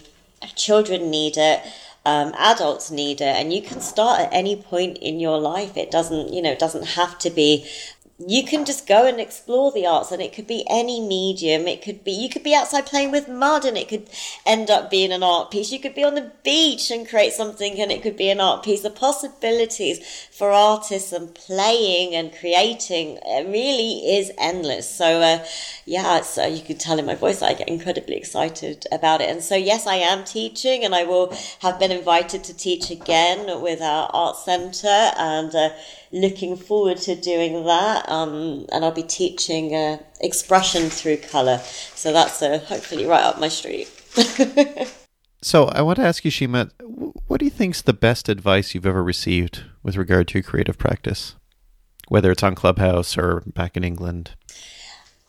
Children need it. Um, adults need it and you can start at any point in your life it doesn't you know it doesn't have to be you can just go and explore the arts and it could be any medium. It could be you could be outside playing with mud and it could end up being an art piece. You could be on the beach and create something and it could be an art piece. The possibilities for artists and playing and creating really is endless. So uh, yeah so you could tell in my voice that i get incredibly excited about it and so yes i am teaching and i will have been invited to teach again with our art center and uh, looking forward to doing that. Um, and I'll be teaching uh, expression through colour. So that's uh, hopefully right up my street. so I want to ask you, Shima, what do you think is the best advice you've ever received with regard to creative practice? Whether it's on Clubhouse or back in England?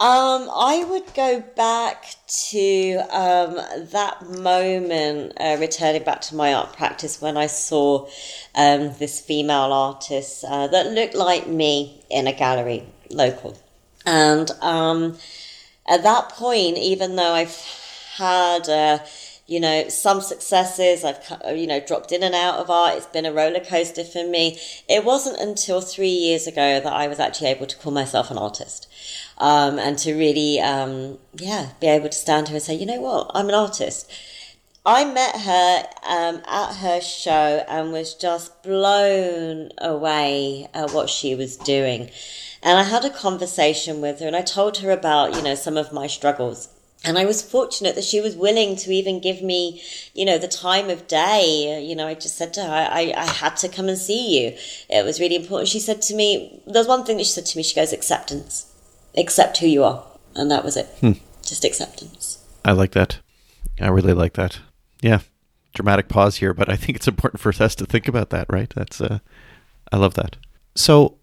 Um, I would go back to um, that moment, uh, returning back to my art practice when I saw um, this female artist uh, that looked like me in a gallery local. And um, at that point, even though I've had you know, some successes. I've, you know, dropped in and out of art. It's been a roller coaster for me. It wasn't until three years ago that I was actually able to call myself an artist. Um, and to really, um, yeah, be able to stand here and say, you know what, I'm an artist. I met her um, at her show and was just blown away at what she was doing. And I had a conversation with her and I told her about, you know, some of my struggles and I was fortunate that she was willing to even give me, you know, the time of day. You know, I just said to her, I, I had to come and see you. It was really important. She said to me, there's one thing that she said to me. She goes, acceptance, accept who you are. And that was it. Hmm. Just acceptance. I like that. I really like that. Yeah. Dramatic pause here, but I think it's important for us to think about that, right? That's, uh, I love that. So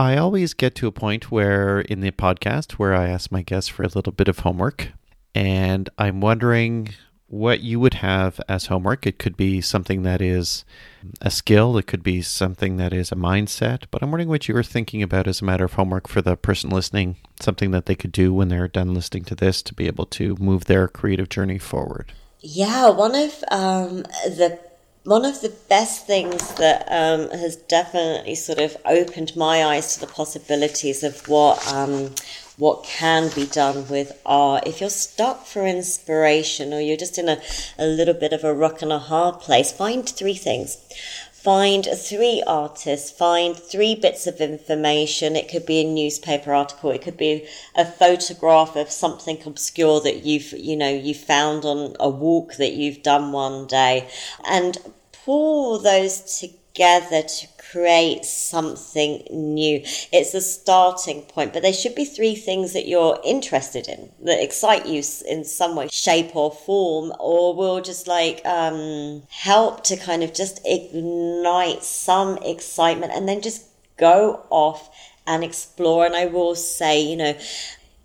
I always get to a point where in the podcast where I ask my guests for a little bit of homework. And I'm wondering what you would have as homework. It could be something that is a skill, it could be something that is a mindset, but I'm wondering what you were thinking about as a matter of homework for the person listening, something that they could do when they're done listening to this to be able to move their creative journey forward. Yeah, one of um, the one of the best things that um, has definitely sort of opened my eyes to the possibilities of what um, what can be done with art. If you're stuck for inspiration or you're just in a, a little bit of a rock and a hard place, find three things. Find three artists, find three bits of information. It could be a newspaper article, it could be a photograph of something obscure that you've, you know, you found on a walk that you've done one day. And pull those together to create something new. It's a starting point, but there should be three things that you're interested in that excite you in some way, shape, or form, or will just like um, help to kind of just ignite some excitement and then just go off and explore. And I will say, you know,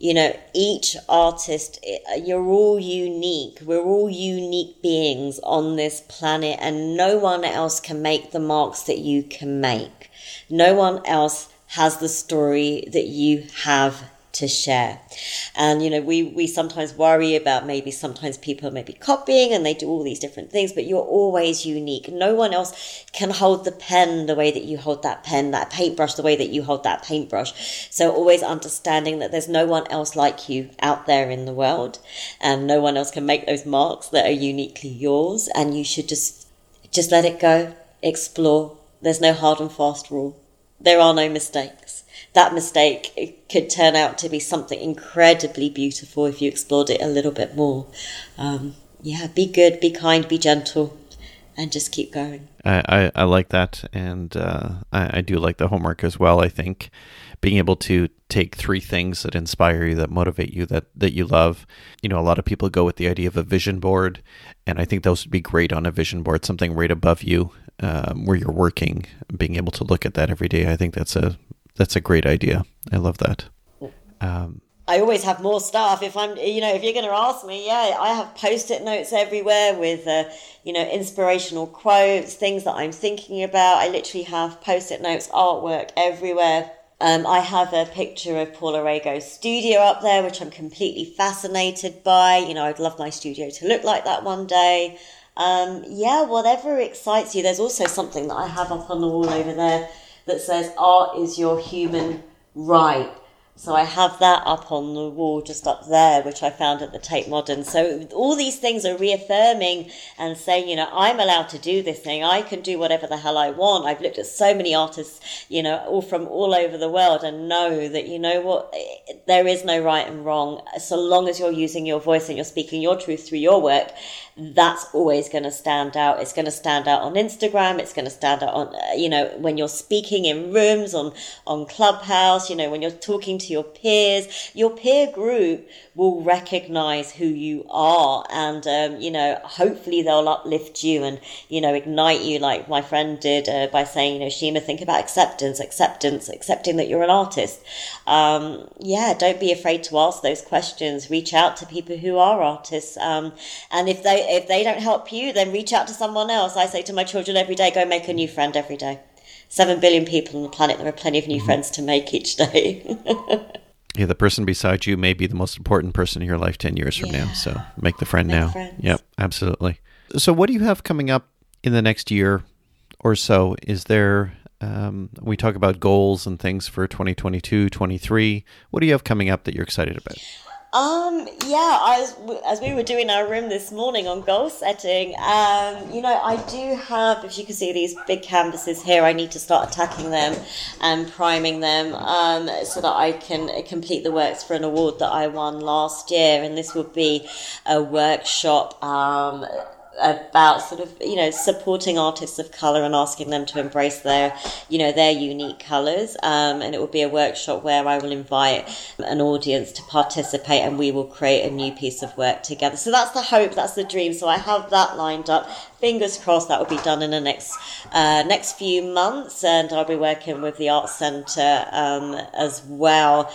you know, each artist, eh, you're all unique. We're all unique beings on this planet, and no one else can make the marks that you can make. No one else has the story that you have to share. And, you know, we, we sometimes worry about maybe sometimes people may be copying and they do all these different things, but you're always unique. No one else can hold the pen the way that you hold that pen, that paintbrush the way that you hold that paintbrush. So always understanding that there's no one else like you out there in the world and no one else can make those marks that are uniquely yours. And you should just, just let it go, explore. There's no hard and fast rule. There are no mistakes that mistake could turn out to be something incredibly beautiful if you explored it a little bit more. Um, yeah, be good, be kind, be gentle, and just keep going. I, I, I like that, and uh, I, I do like the homework as well. I think being able to take three things that inspire you, that motivate you, that that you love. You know, a lot of people go with the idea of a vision board, and I think those would be great on a vision board, something right above you um, where you're working. Being able to look at that every day, I think that's a that's a great idea. I love that. Um, I always have more stuff. If I'm, you know, if you're going to ask me, yeah, I have post-it notes everywhere with, uh, you know, inspirational quotes, things that I'm thinking about. I literally have post-it notes, artwork everywhere. Um, I have a picture of Paula Rego's studio up there, which I'm completely fascinated by. You know, I'd love my studio to look like that one day. Um, yeah, whatever excites you. There's also something that I have up on the wall over there that says art is your human right. So I have that up on the wall just up there, which I found at the Tate Modern. So all these things are reaffirming and saying, you know, I'm allowed to do this thing. I can do whatever the hell I want. I've looked at so many artists, you know, all from all over the world and know that, you know what, there is no right and wrong. So long as you're using your voice and you're speaking your truth through your work, that's always going to stand out. It's going to stand out on Instagram. It's going to stand out on, uh, you know, when you're speaking in rooms, on, on Clubhouse, you know, when you're talking to your peers, your peer group will recognize who you are. And, um, you know, hopefully they'll uplift you and, you know, ignite you like my friend did uh, by saying, you know, Shima, think about acceptance, acceptance, accepting that you're an artist. Um, yeah, don't be afraid to ask those questions. Reach out to people who are artists. Um, and if they, if they don't help you, then reach out to someone else. I say to my children every day, go make a new friend every day. Seven billion people on the planet, there are plenty of new mm-hmm. friends to make each day. yeah, the person beside you may be the most important person in your life 10 years from yeah. now. So make the friend make now. Friends. Yep, absolutely. So, what do you have coming up in the next year or so? Is there, um, we talk about goals and things for 2022, 23. What do you have coming up that you're excited about? Um, yeah, as, as we were doing our room this morning on goal setting, um, you know, I do have, if you can see these big canvases here, I need to start attacking them and priming them um, so that I can complete the works for an award that I won last year. And this would be a workshop um, about sort of you know supporting artists of color and asking them to embrace their you know their unique colors. Um, and it will be a workshop where i will invite an audience to participate and we will create a new piece of work together. So that's the hope that's the dream. So i have that lined up. Fingers crossed that will be done in the next uh, next few months. And i'll be working with the art center um, as well.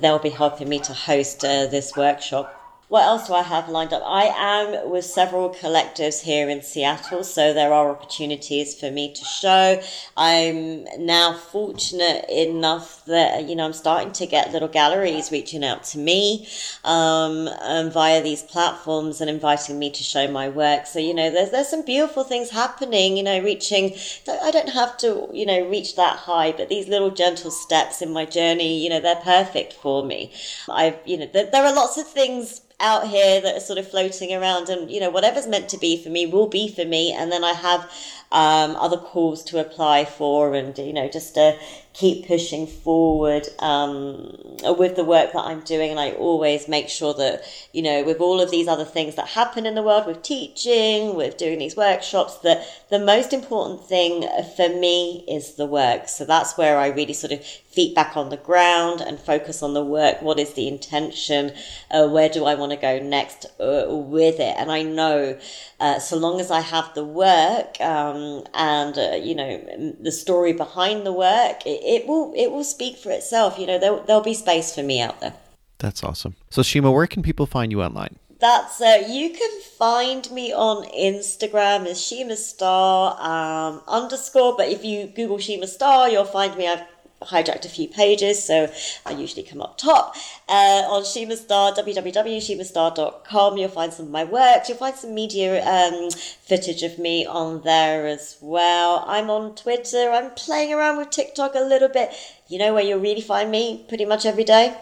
They'll be helping me to host uh, this workshop what else do I have lined up? I am with several collectives here in Seattle, so there are opportunities for me to show. I'm now fortunate enough that, you know, I'm starting to get little galleries reaching out to me um, um, via these platforms and inviting me to show my work. So, you know, there's, there's some beautiful things happening, you know, reaching, I don't have to, you know, reach that high, but these little gentle steps in my journey, you know, they're perfect for me. I've, you know, there, there are lots of things out here that are sort of floating around and you know whatever's meant to be for me will be for me. And then i have um, other calls to apply for and you know just to keep pushing forward um, with the work that i'm doing. And i always make sure that you know with all of these other things that happen in the world with teaching with doing these workshops that the most important thing for me is the work. So that's where i really sort of feet back on the ground and focus on the work. What is the intention? Uh, where do i want to go next uh, with it? And i know uh, so long as i have the work um, and uh, you know the story behind the work, it, it, will it will speak for itself. You know, there, there'll be space for me out there. That's awesome. So Shima, where can people find you online? That's uh, you can find me on Instagram as Shima Star um, underscore. But if you Google Shima Star, you'll find me. I've hijacked a few pages, so I usually come up top. Uh, on Shima Star, www.shimastar.com, you'll find some of my works. You'll find some media um, footage of me on there as well. I'm on Twitter. I'm playing around with TikTok a little bit. You know where you'll really find me pretty much every day?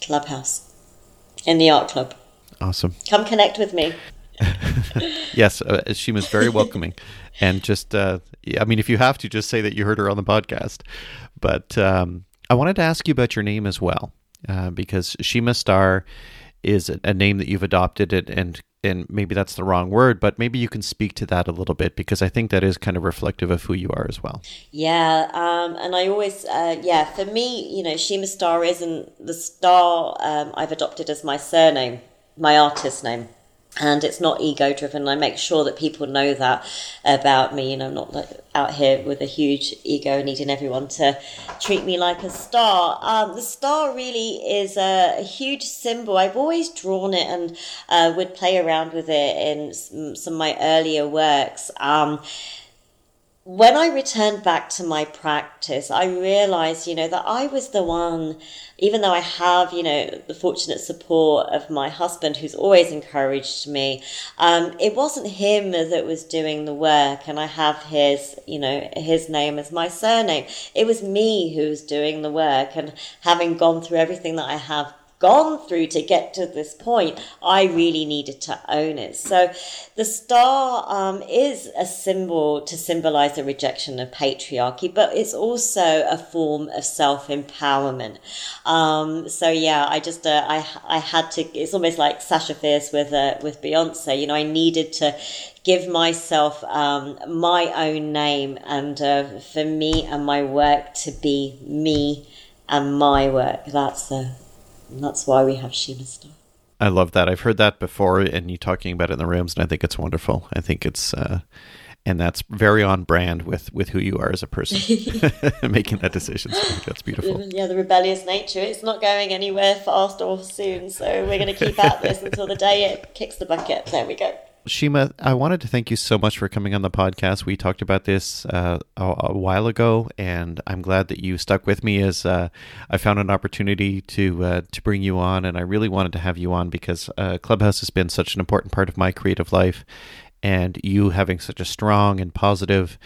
Clubhouse in the art club. Awesome. Come connect with me. yes, uh, she was very welcoming, and just uh, I mean, if you have to, just say that you heard her on the podcast. But um, I wanted to ask you about your name as well, uh, because Shima Star is a, name that you've adopted, it, and and maybe that's the wrong word, but maybe you can speak to that a little bit because I think that is kind of reflective of who you are as well. Yeah, um, and I always, uh, yeah, for me, you know, Shima Star isn't the star um, I've adopted as my surname, my artist name and it's not ego driven. I make sure that people know that about me. You know, not like out here with a huge ego needing everyone to treat me like a star. Um, the star really is a, a, huge symbol. I've always drawn it and uh, would play around with it in some, some of my earlier works. Um, when I returned back to my practice, I realized, you know, that I was the one, even though I have, you know, the fortunate support of my husband who's always encouraged me, um, it wasn't him that was doing the work. And I have his, you know, his name as my surname. It was me who was doing the work and having gone through everything that I have gone through to get to this point, I really needed to own it. So the star um, is a symbol to symbolize the rejection of patriarchy, but it's also a form of self empowerment. Um, so yeah, I just uh, I I had to. It's almost like Sasha Fierce with uh, with Beyonce. You know, I needed to give myself um, my own name and uh, for me and my work to be me and my work. That's the and that's why we have Shima Star. I love that. I've heard that before, and you talking about it in the rooms, and I think it's wonderful. I think it's, uh, and that's very on brand with with who you are as a person, making that decision. So that's beautiful. Yeah, the rebellious nature. It's not going anywhere fast or soon, so we're going to keep at this until the day it kicks the bucket. There we go. Shima, I wanted to thank you so much for coming on the podcast. We talked about this uh, a, a, while ago, and I'm glad that you stuck with me as uh, I found an opportunity to uh, to bring you on. And I really wanted to have you on because uh, Clubhouse has been such an important part of my creative life, and you having such a strong and positive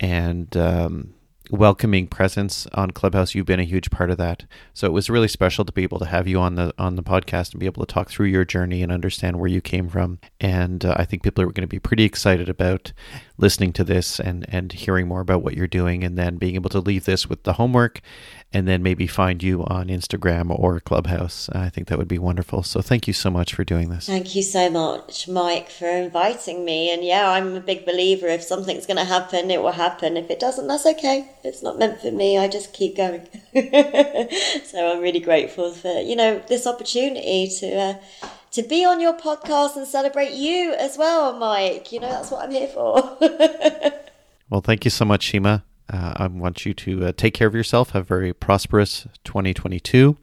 and um, welcoming presence on Clubhouse. You've been a huge part of that. So it was really special to be able to have you on the on the podcast and be able to talk through your journey and understand where you came from. And uh, I think people are going to be pretty excited about listening to this and and hearing more about what you're doing and then being able to leave this with the homework and then maybe find you on Instagram or Clubhouse. I think that would be wonderful. So thank you so much for doing this. Thank you so much, Mike, for inviting me. And yeah, I'm a big believer if something's going to happen, it will happen. If it doesn't, that's okay. It's not meant for me. I just keep going. so I'm really grateful for, you know, this opportunity to. Uh, to be on your podcast and celebrate you as well, Mike. You know, that's what I'm here for. well, thank you so much, Shima. Uh, I want you to uh, take care of yourself. Have a very prosperous 2022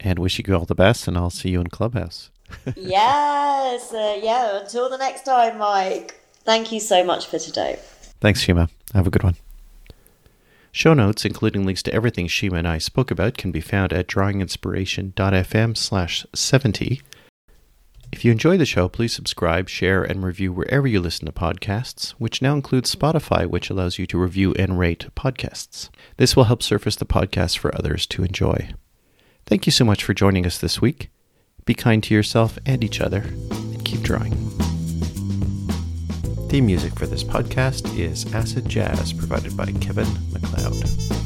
and wish you all the best. And I'll see you in Clubhouse. yes. Uh, yeah. Until the next time, Mike. Thank you so much for today. Thanks, Shima. Have a good one. Show notes, including links to everything Shima and I spoke about, can be found at drawinginspiration.fm slash 70 if you enjoy the show, please subscribe, share, and review wherever you listen to podcasts, which now includes Spotify, which allows you to review and rate podcasts. This will help surface the podcast for others to enjoy. Thank you so much for joining us this week. Be kind to yourself and each other, and keep drawing. Theme music for this podcast is Acid Jazz, provided by Kevin MacLeod.